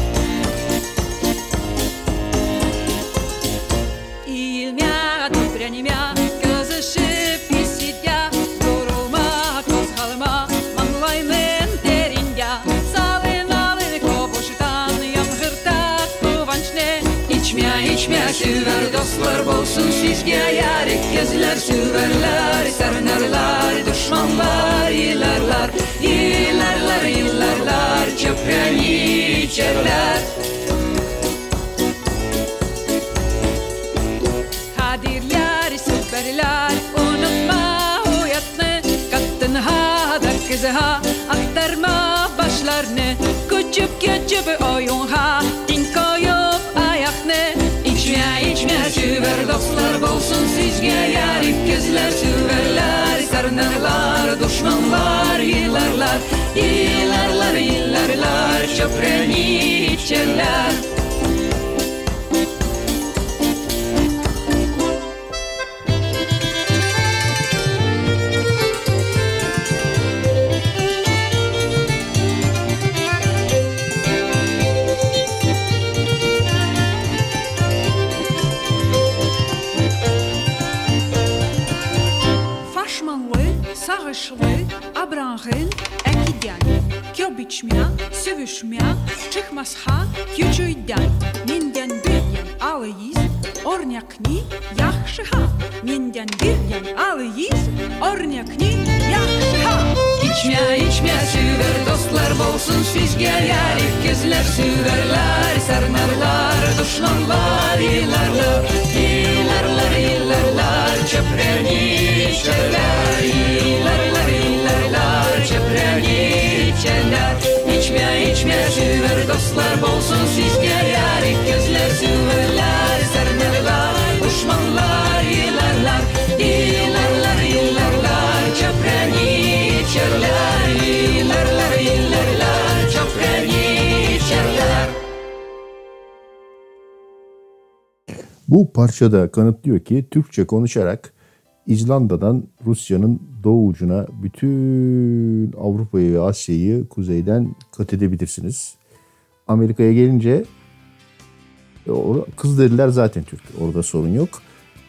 sizge yarik Gözler süverler, sarnarlar, düşmanlar ilarlar İlarlar, ilarlar, çöpreni içerler. Kadirler, süperler Unutma hayatını Kattınha da kızha Aktarma başlarını Küçük küçük oyunha Din Olsun sizge yarip gözler süverler Sarnarlar, düşmanlar yıllarlar Yıllarlar, yıllarlar, çöpreni içerler. sarışlı, abrağın, əkidən, köbiçmə, sövüşmə, çıxmazha, küçüydən, minden büyüyen alıyı, ornyakni, yaxşıha Minden biryen alıyız, ornyakni, yaxşıha İçmya, içmya, süver dostlar bolsun. Sizge yarik Gözler süverler, sarnarlar, düşmanlar Yılarlar, yılarlar, yılarlar, çöpreni içerler Yılarlar, yılarlar, çöpreni içerler İçmya, içmya, süver dostlar bolsun. Sizge yarik Gözler süverler, sarnarlar, düşmanlar Yılarlar, yılarlar, yılarlar, çöpreni içerler Yılarlar, yılarlar, çöpreni içerler Bu parçada kanıtlıyor ki Türkçe konuşarak İzlanda'dan Rusya'nın doğu ucuna bütün Avrupa'yı ve Asya'yı kuzeyden kat edebilirsiniz. Amerika'ya gelince e, kız dediler zaten Türk. Orada sorun yok.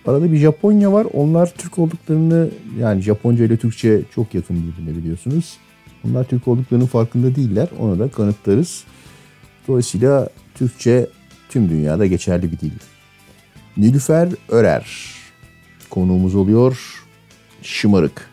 Arada bir Japonya var. Onlar Türk olduklarını yani Japonca ile Türkçe çok yakın birbirine biliyorsunuz. Onlar Türk olduklarının farkında değiller. Ona da kanıtlarız. Dolayısıyla Türkçe tüm dünyada geçerli bir dil. Nilüfer Örer konuğumuz oluyor. Şımarık.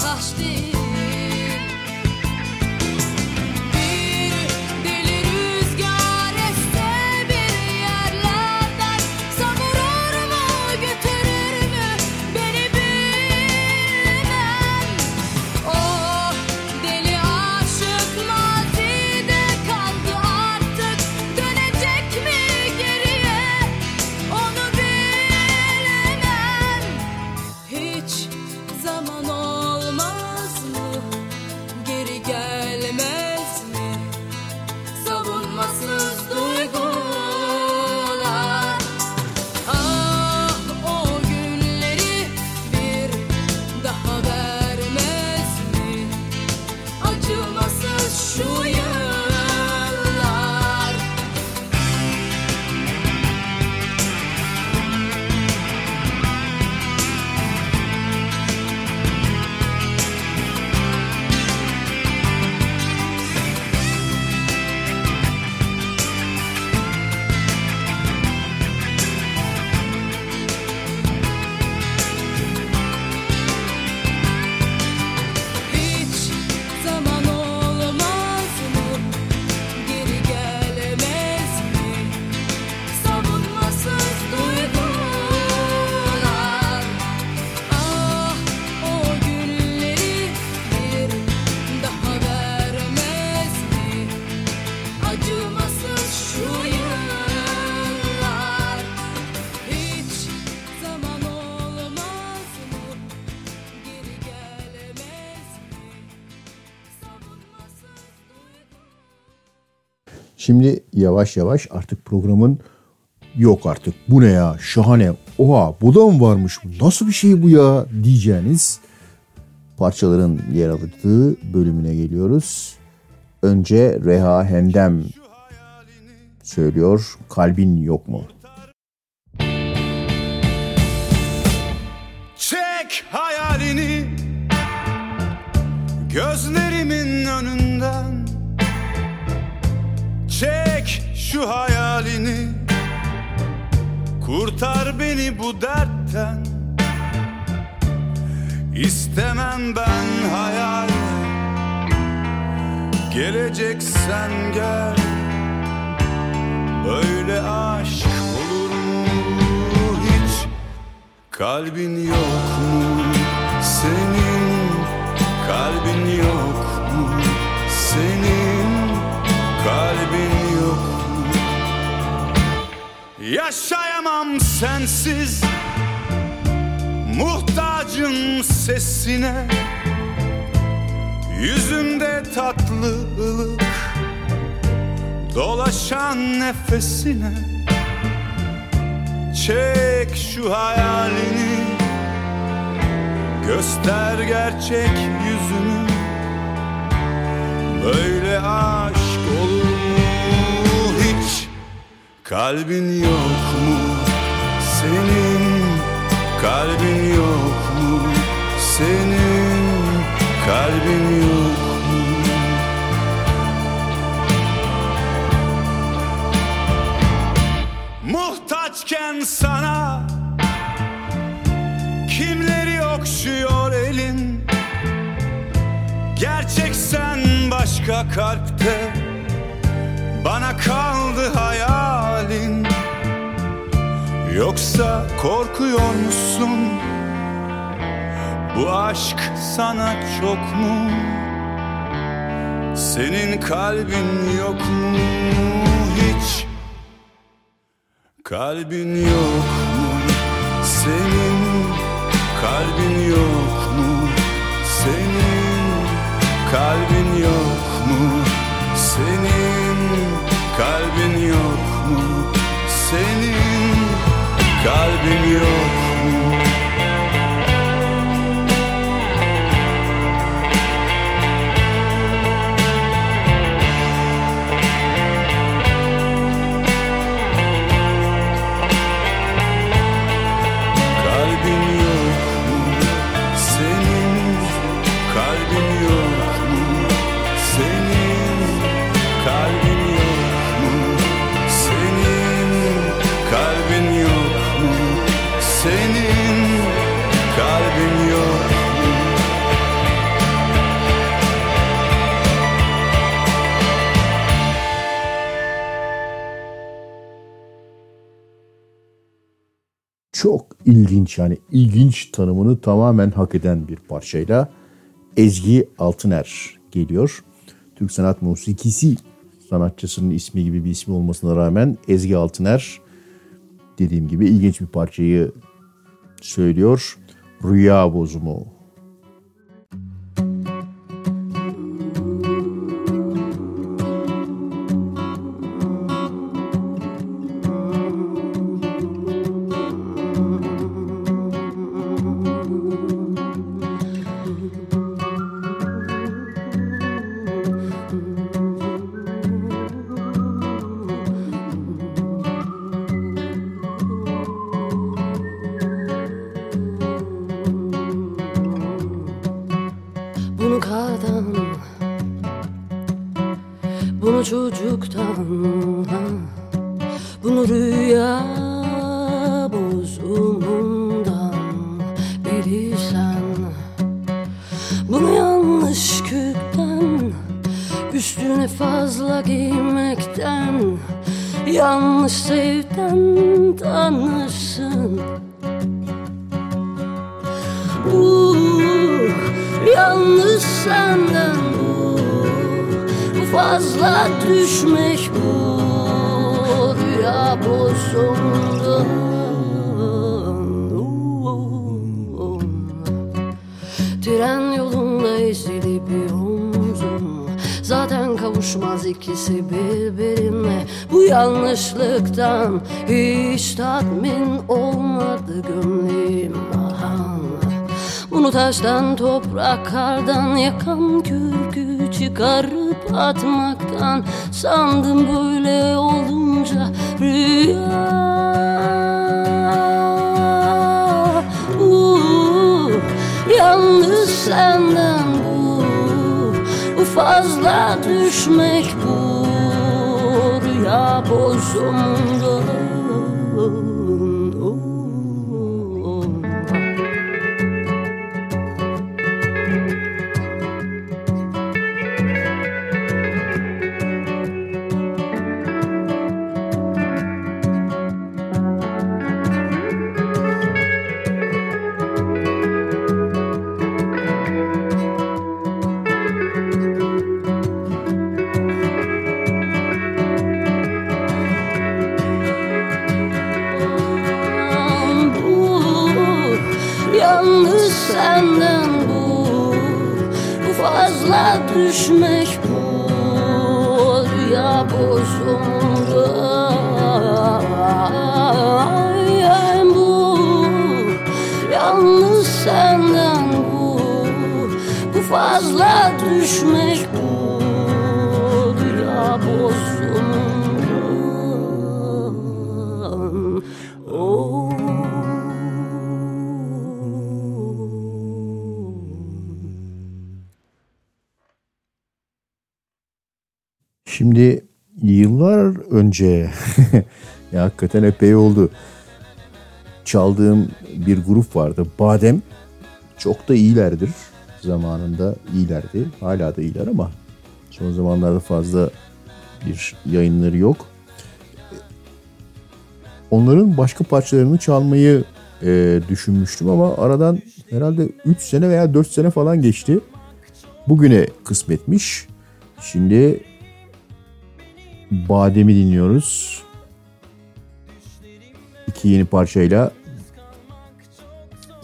verstehen. Şimdi yavaş yavaş artık programın yok artık bu ne ya şahane oha bu da mı varmış nasıl bir şey bu ya diyeceğiniz parçaların yer aldığı bölümüne geliyoruz. Önce Reha Hendem söylüyor kalbin yok mu? Çek hayalini Gözlerimin önünden Çek şu hayalini. Kurtar beni bu dertten. İstemem ben hayal. Geleceksen gel. Böyle aşk olur mu? Hiç Kalbin yok mu? Senin Kalbin yok Yaşayamam sensiz. Muhtacım sesine. Yüzünde tatlılık. Dolaşan nefesine. Çek şu hayalini. Göster gerçek yüzünü. Böyle aşk olur Kalbin yok mu? Senin Kalbin yok mu? Senin Kalbin yok mu? Muhtaçken sana Kimleri okşuyor elin? Gerçek sen başka kalpte Bana kaldı hayalin. Yoksa korkuyor musun? Bu aşk sana çok mu? Senin kalbin yok mu? Hiç. Kalbin yok mu? Senin Kalbin yok mu? Senin Kalbin Kalbin Çok ilginç yani ilginç tanımını tamamen hak eden bir parçayla Ezgi Altıner geliyor. Türk sanat musikisi sanatçısının ismi gibi bir ismi olmasına rağmen Ezgi Altıner dediğim gibi ilginç bir parçayı söylüyor. Rüya bozumu. Taştan toprak kardan yakan kürkü çıkarıp atmaktan Sandım böyle olunca rüya. Uh, Yalnız senden bu Bu fazla düşmek bu Rüya bozumunda önce ya hakikaten epey oldu. Çaldığım bir grup vardı. Badem çok da iyilerdir. Zamanında iyilerdi. Hala da iyiler ama son zamanlarda fazla bir yayınları yok. Onların başka parçalarını çalmayı e, düşünmüştüm ama aradan herhalde 3 sene veya 4 sene falan geçti. Bugüne kısmetmiş. Şimdi Badem'i dinliyoruz. İki yeni parçayla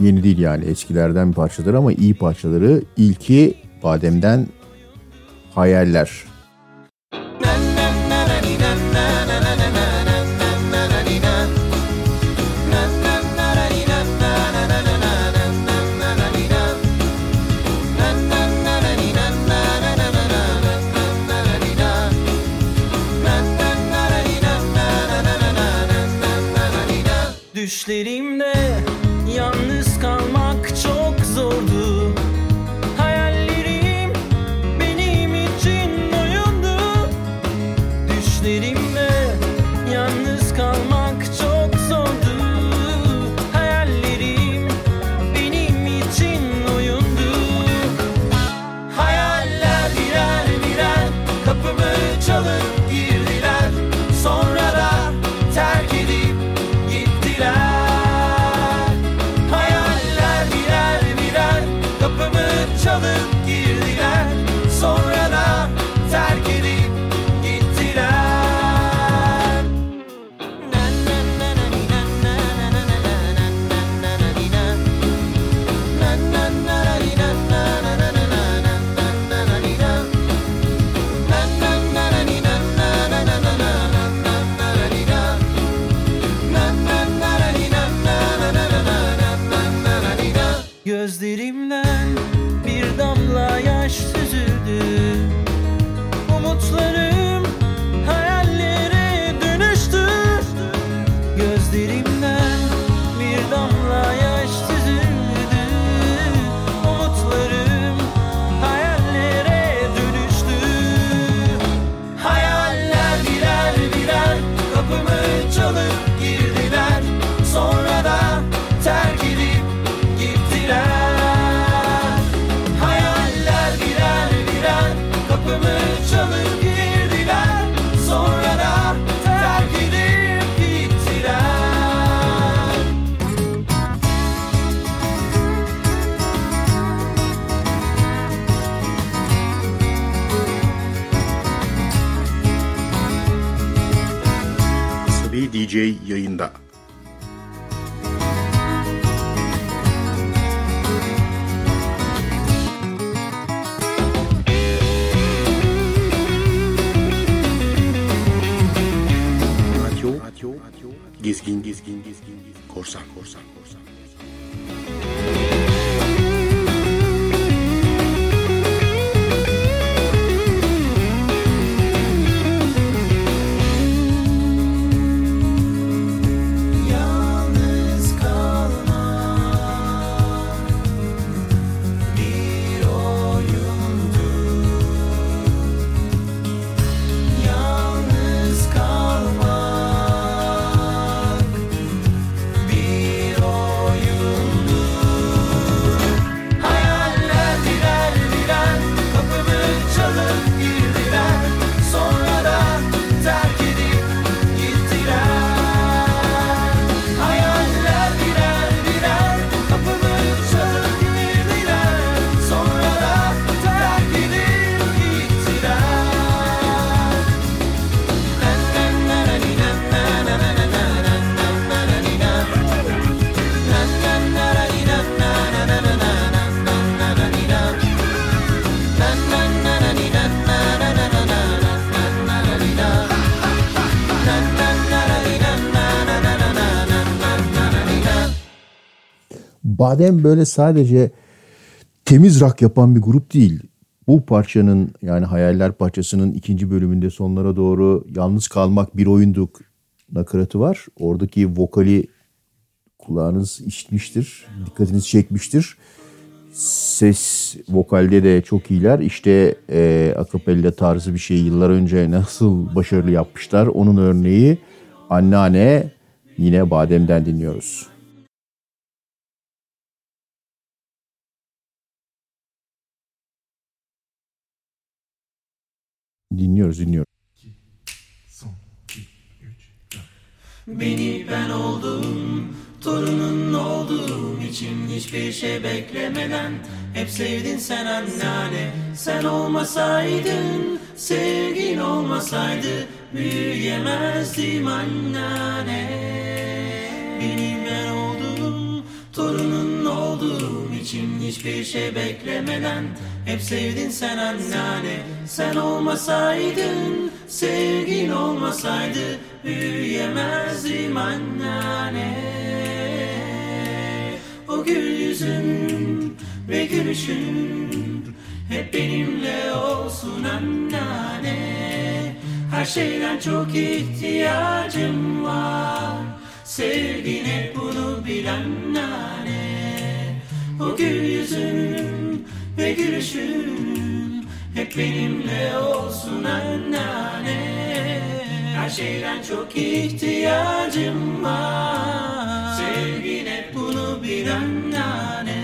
yeni değil yani eskilerden bir parçadır ama iyi parçaları. İlki Badem'den Hayaller. Badem böyle sadece temiz rock yapan bir grup değil. Bu parçanın yani Hayaller parçasının ikinci bölümünde sonlara doğru yalnız kalmak bir oyunduk nakaratı var. Oradaki vokali kulağınız işitmiştir, dikkatinizi çekmiştir. Ses vokalde de çok iyiler. İşte e, akapella tarzı bir şeyi yıllar önce nasıl başarılı yapmışlar. Onun örneği Anneanne yine Badem'den dinliyoruz. Dinliyoruz, dinliyoruz. Beni ben oldum Torunun olduğum için hiçbir şey beklemeden Hep sevdin sen anneanne Sen olmasaydın Sevgin olmasaydı Büyüyemezdim anneanne için hiçbir şey beklemeden. Hep sevdin sen anneanne Sen olmasaydın Sevgin olmasaydı Büyüyemezdim anneanne. O gül yüzün ve gülüşün Hep benimle olsun anneanne. Her şeyden çok ihtiyacım var. Sevgine bunu bil anneanne O gül yüzün ve gülüşün? Hep benimle olsun anneanne. Her şeyden çok ihtiyacım var. Sevgine bunu bir anneanne.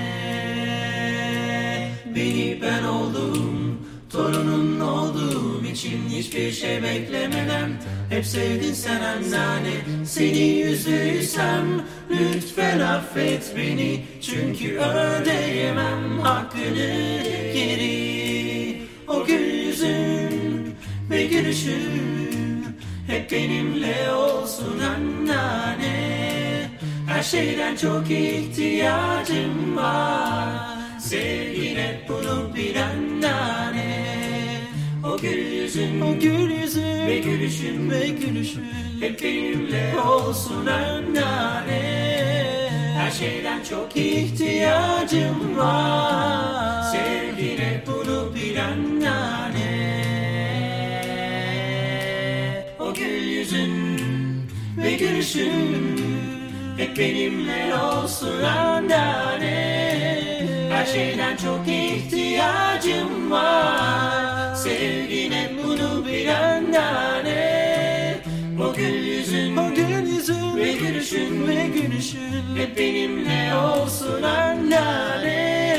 Beni ben oldum Torunun olduğum için hiçbir şey beklemeden Hep sevdin sen anneanne. Seni yüzüysem lütfen affet beni Çünkü ödeyemem hakkını geri. O gül yüzün ve gülüşün hep benimle olsun anneanne. Her şeyden çok ihtiyacım var. Sevgine bunu bil anneanne O gül yüzün, o gül yüzün Ve gülüşün, ve gülüşün Hep benimle. Olsun anneanne. Her şeyden çok ihtiyacım var. Sevgine bunu bil anneanne. O gül yüzün ve gülüşün Hep benimle olsun anneanne. Her şeyden çok ihtiyacım var Hep benimle olsun anneanne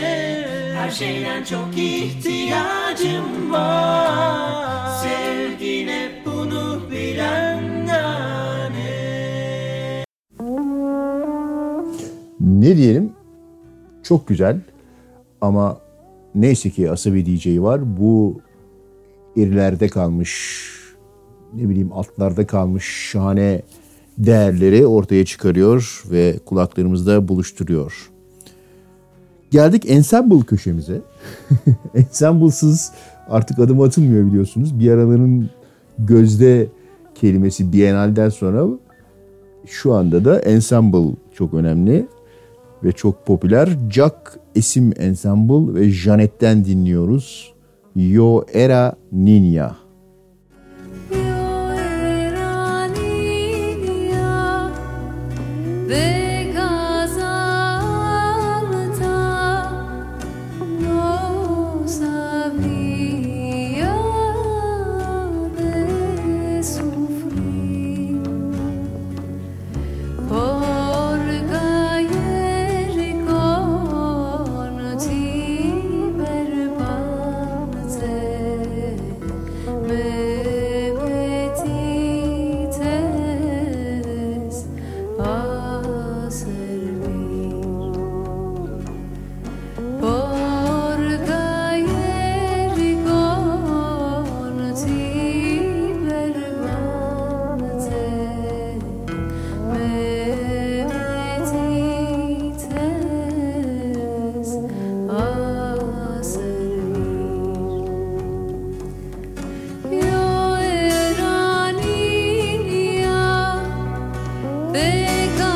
Her şeyden çok ihtiyacım var Sevgine bunu bil anneanne Ne diyelim? Çok güzel ama neyse ki Asabi DJ var. Bu erilerde kalmış, ne bileyim altlarda kalmış şahane değerleri ortaya çıkarıyor ve kulaklarımızda buluşturuyor. Geldik Ensemble köşemize. Ensemble'sız artık adım atılmıyor biliyorsunuz. Bir araların gözde kelimesi Biennale'den sonra şu anda da Ensemble çok önemli ve çok popüler. Jack Esim Ensemble ve Janet'ten dinliyoruz. Yo era niña. Because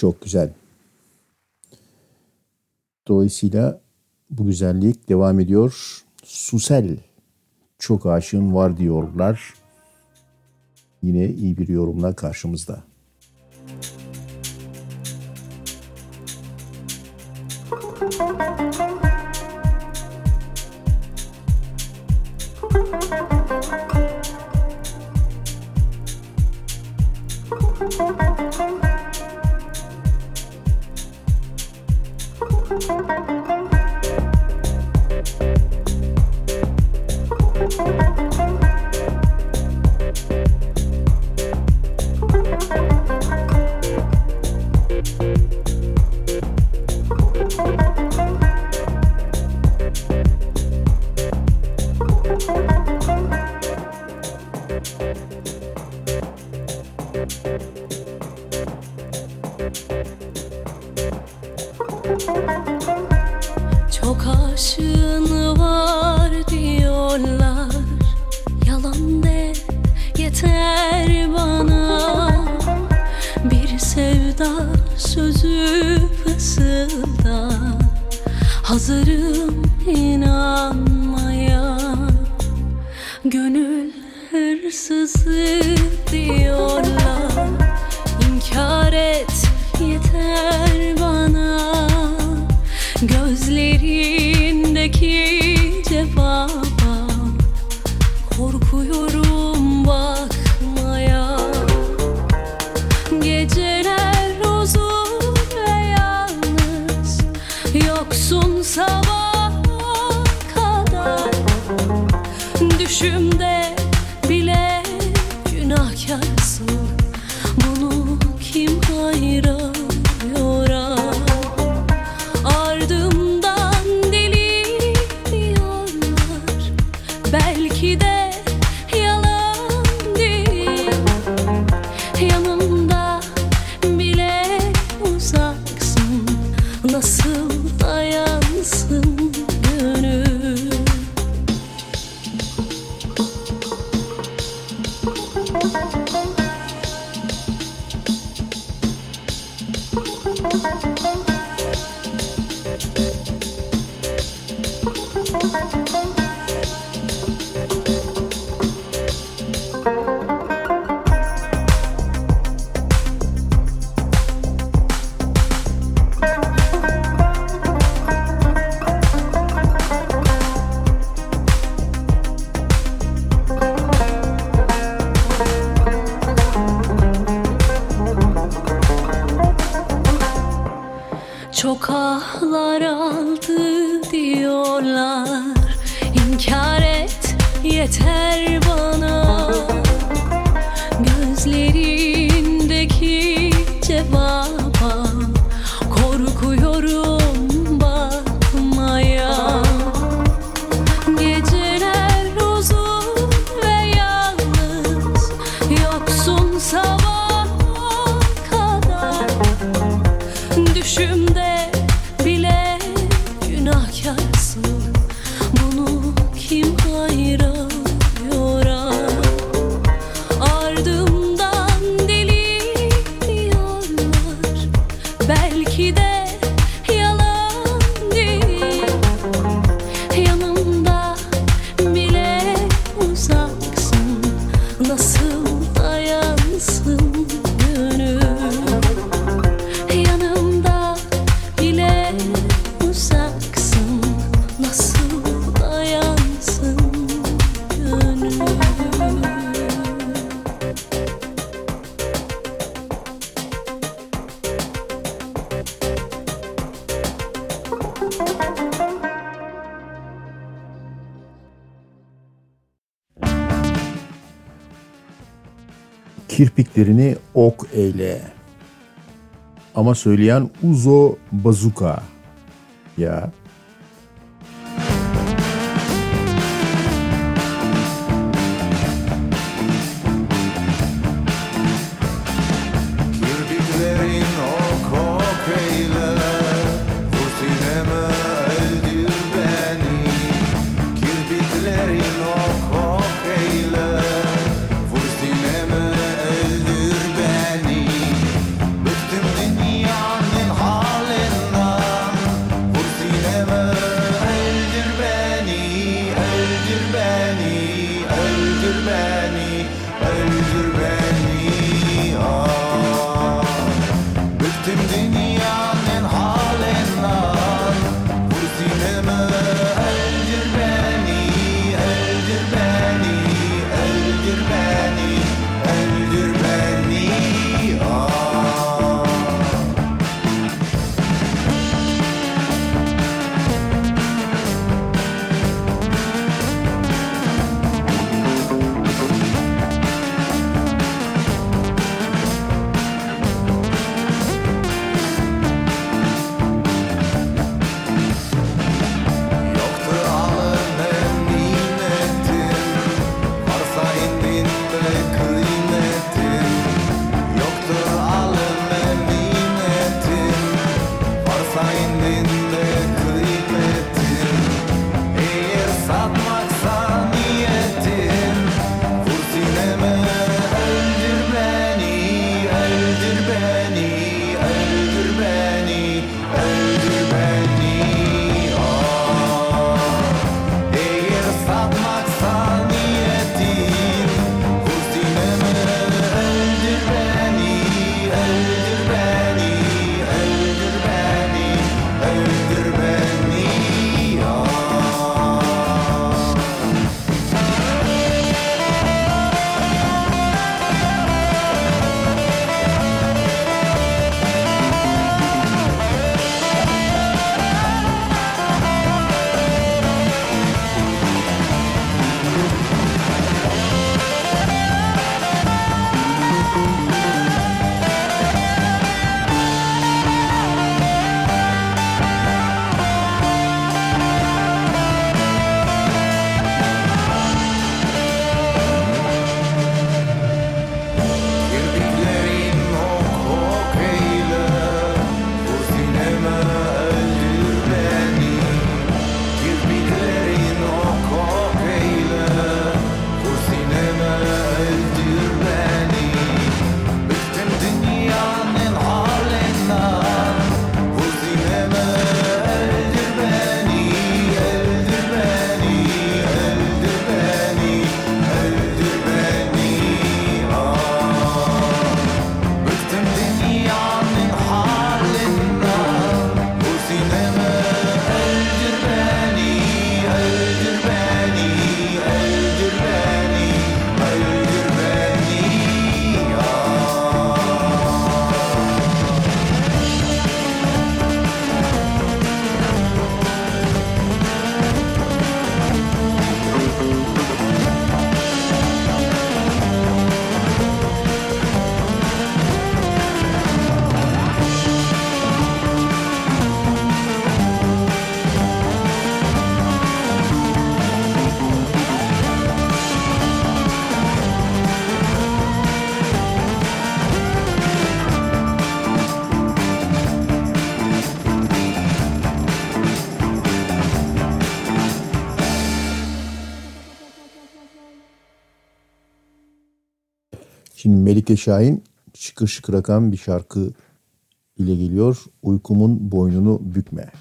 Çok güzel. Dolayısıyla bu güzellik devam ediyor. Susel çok aşığım var diyorlar. Yine iyi bir yorumla karşımızda. sahiplerini ok eyle. Ama söyleyen Uzo Bazuka. Ya Melike Şahin şıkır şıkır akan bir şarkı ile geliyor. Uykumun boynunu bükme.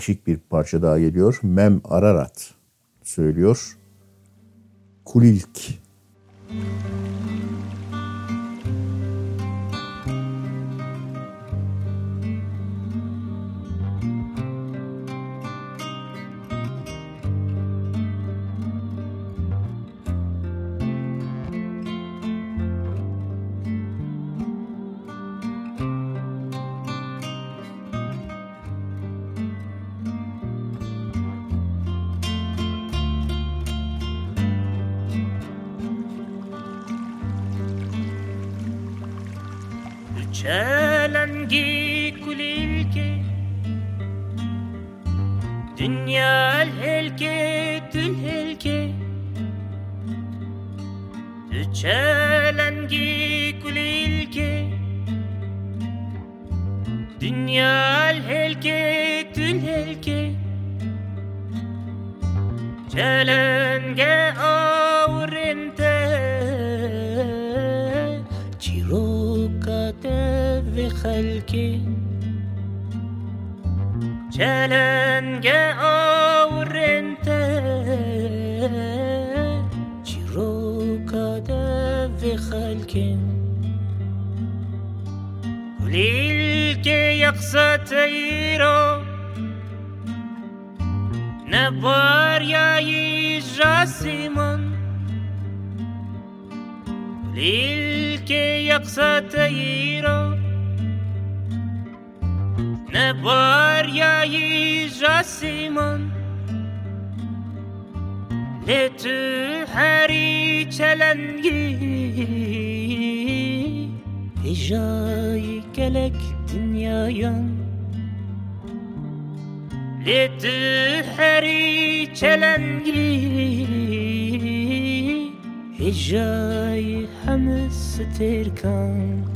değişik bir parça daha geliyor. Mem Ararat söylüyor. Kulil پلنگه آورنته جیروکات و خلکی چلنگه آورنته جیروکات و خلکی وليل كي يقصى تيرو var ya jasiman Lilke yaksa teyro Ne var ya jasiman Letü heri çelengi. Hicai gelek dünyayan لتحري چلنگی هجای همس ترکان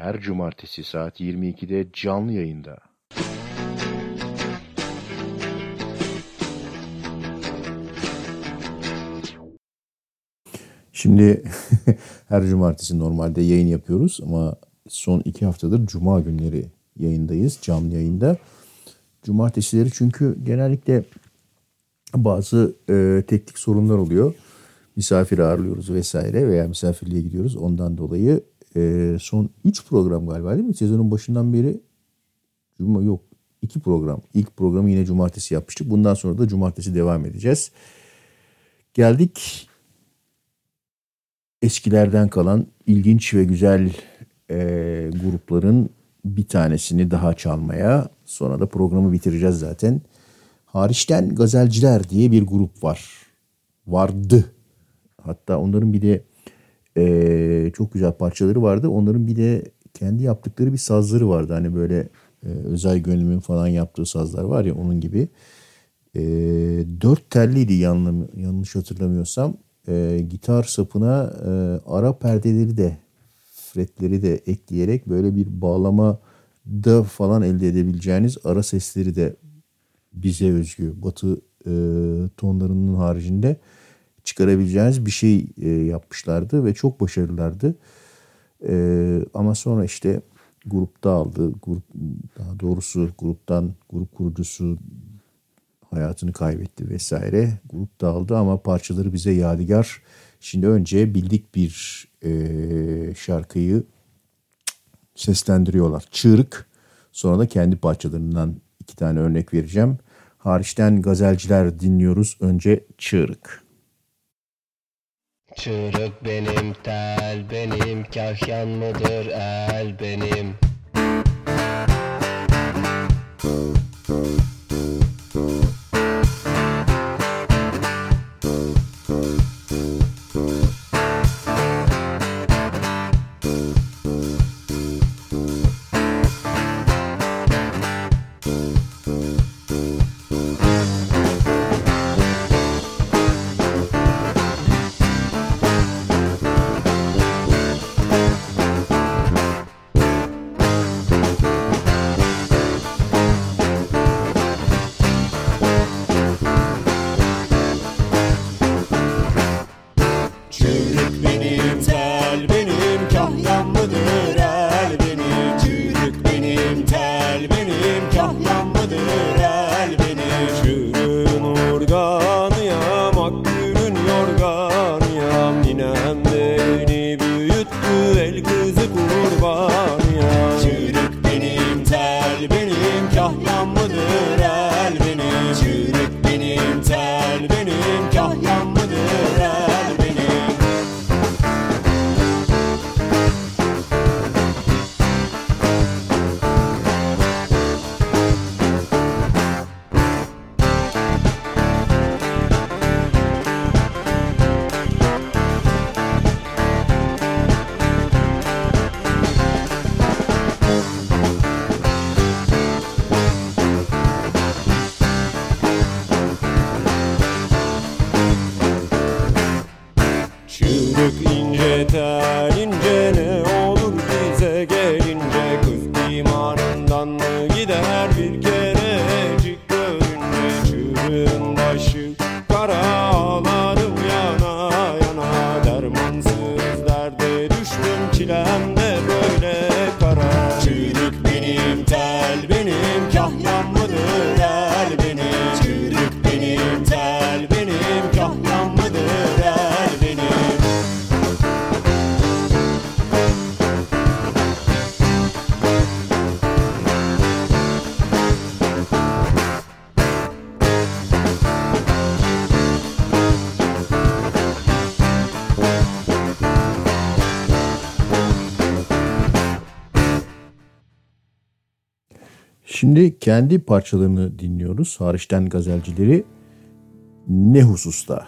her cumartesi saat 22'de canlı yayında. Şimdi her cumartesi normalde yayın yapıyoruz ama son iki haftadır cuma günleri yayındayız, canlı yayında. Cumartesileri çünkü genellikle bazı e, teknik sorunlar oluyor. Misafir ağırlıyoruz vesaire veya misafirliğe gidiyoruz. Ondan dolayı e, son 3 program galiba değil mi? Sezonun başından beri cuma yok 2 program. İlk programı yine cumartesi yapmıştık. Bundan sonra da cumartesi devam edeceğiz. Geldik eskilerden kalan ilginç ve güzel e, grupların bir tanesini daha çalmaya. Sonra da programı bitireceğiz zaten. Hariçten Gazelciler diye bir grup var. Vardı. Hatta onların bir de e, çok güzel parçaları vardı. Onların bir de kendi yaptıkları bir sazları vardı. Hani böyle e, özel gönlümün falan yaptığı sazlar var ya onun gibi. E, dört telliydi yanlış, yanlış hatırlamıyorsam. E, gitar sapına e, ara perdeleri de fretleri de ekleyerek böyle bir bağlama da falan elde edebileceğiniz ara sesleri de bize özgü batı e, tonlarının haricinde çıkarabileceğiniz bir şey e, yapmışlardı ve çok başarılılardı. E, ama sonra işte grupta aldı. Grup, daha doğrusu gruptan grup kurucusu hayatını kaybetti vesaire. Grup dağıldı ama parçaları bize yadigar. Şimdi önce bildik bir e, şarkıyı seslendiriyorlar. Çığırık. Sonra da kendi parçalarından iki tane örnek vereceğim. Hariçten gazelciler dinliyoruz. Önce Çığırık. Çığırık benim, tel benim, kahyan mıdır el benim? Şimdi kendi parçalarını dinliyoruz. Hariçten gazelcileri ne hususta?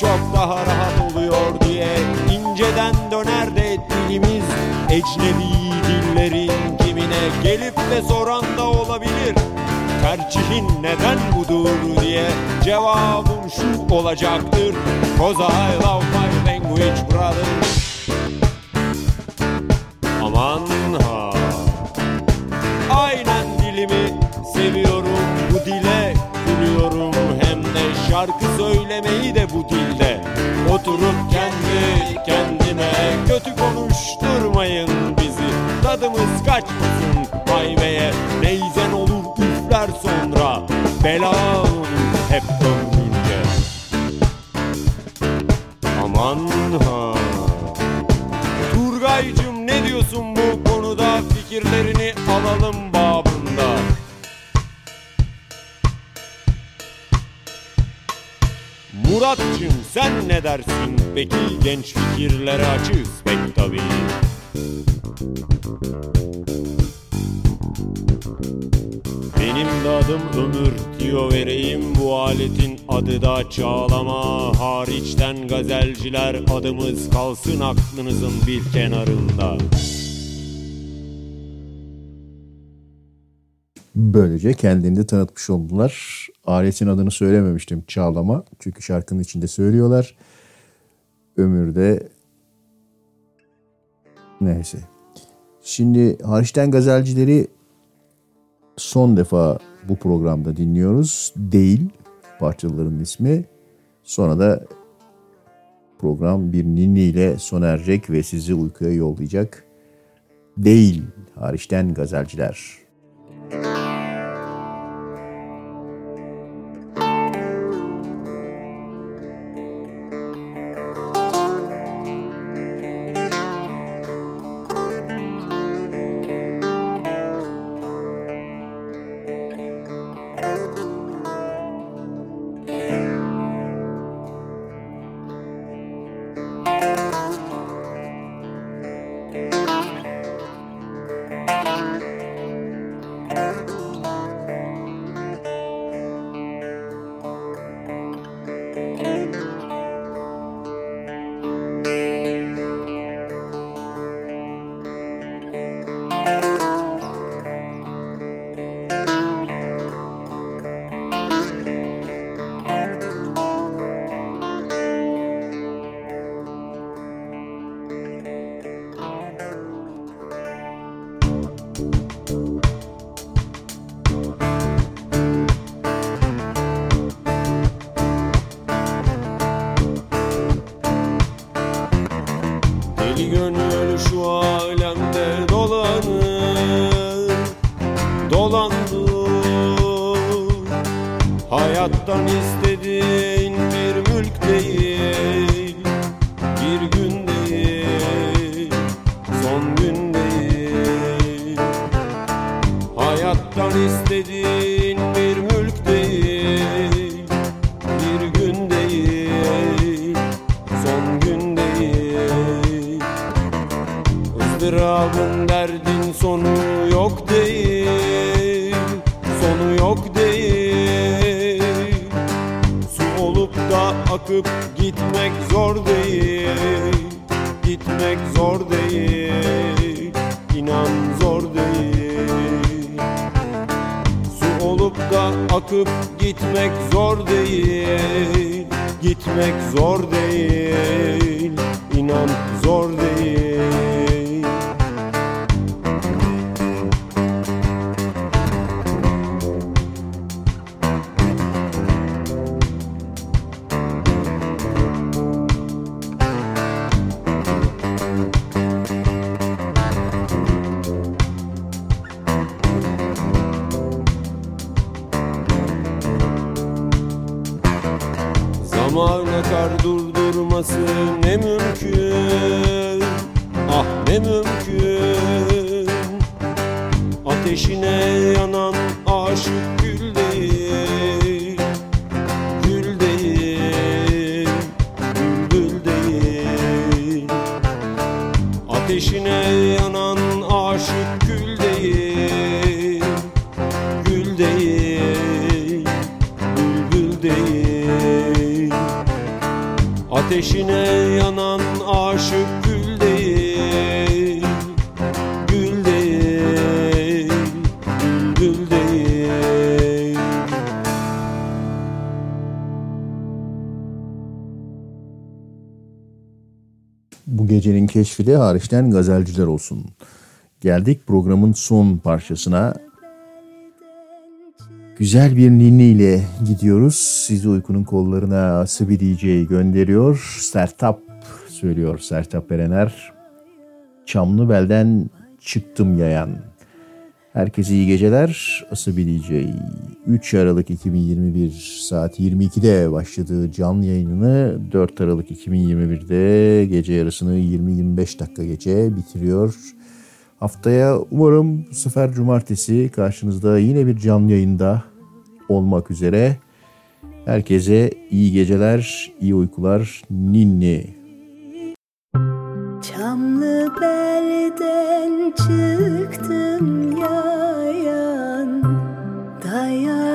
çok daha rahat oluyor diye inceden döner de dilimiz ecnebi dillerin kimine gelip de soran da olabilir. Tercihin neden budur diye cevabım şu olacaktır. Cause I love my language brother. Aman ha. Söylemeyi de bu dilde. Oturup kendi kendime kötü konuşturmayın bizi. Tadımız kaçmasın hayveye neyzen olur üfler sonra. Bela peki genç fikirlere açığız pek tabii Benim de adım Ömür diyor vereyim bu aletin adı da Çağlama Hariçten gazelciler adımız kalsın aklınızın bir kenarında Böylece kendini tanıtmış oldular. Aletin adını söylememiştim Çağlama. Çünkü şarkının içinde söylüyorlar. Ömür de neyse. Şimdi hariçten gazelcileri son defa bu programda dinliyoruz. Değil parçaların ismi. Sonra da program bir ninni ile sona erecek ve sizi uykuya yollayacak. Değil hariçten gazelciler. Deli Zaman akar durdurması ne mümkün. Ah ne mümkün. Ateşine yanan Ateşine yanan aşık gül değil Gül değil Bülbül değil Bu gecenin keşfi de hariçten gazelciler olsun. Geldik programın son parçasına. Güzel bir ninni ile gidiyoruz. Sizi uykunun kollarına Sıbi DJ gönderiyor. Sertap söylüyor Sertap Erener. Çamlıbel'den çıktım yayan. Herkese iyi geceler. Asabi DJ 3 Aralık 2021 saat 22'de başladığı canlı yayınını 4 Aralık 2021'de gece yarısını 20-25 dakika gece bitiriyor. Haftaya umarım bu sefer cumartesi karşınızda yine bir canlı yayında olmak üzere. Herkese iyi geceler, iyi uykular. Ninni. Çamlı belden çıktım yayan Dayan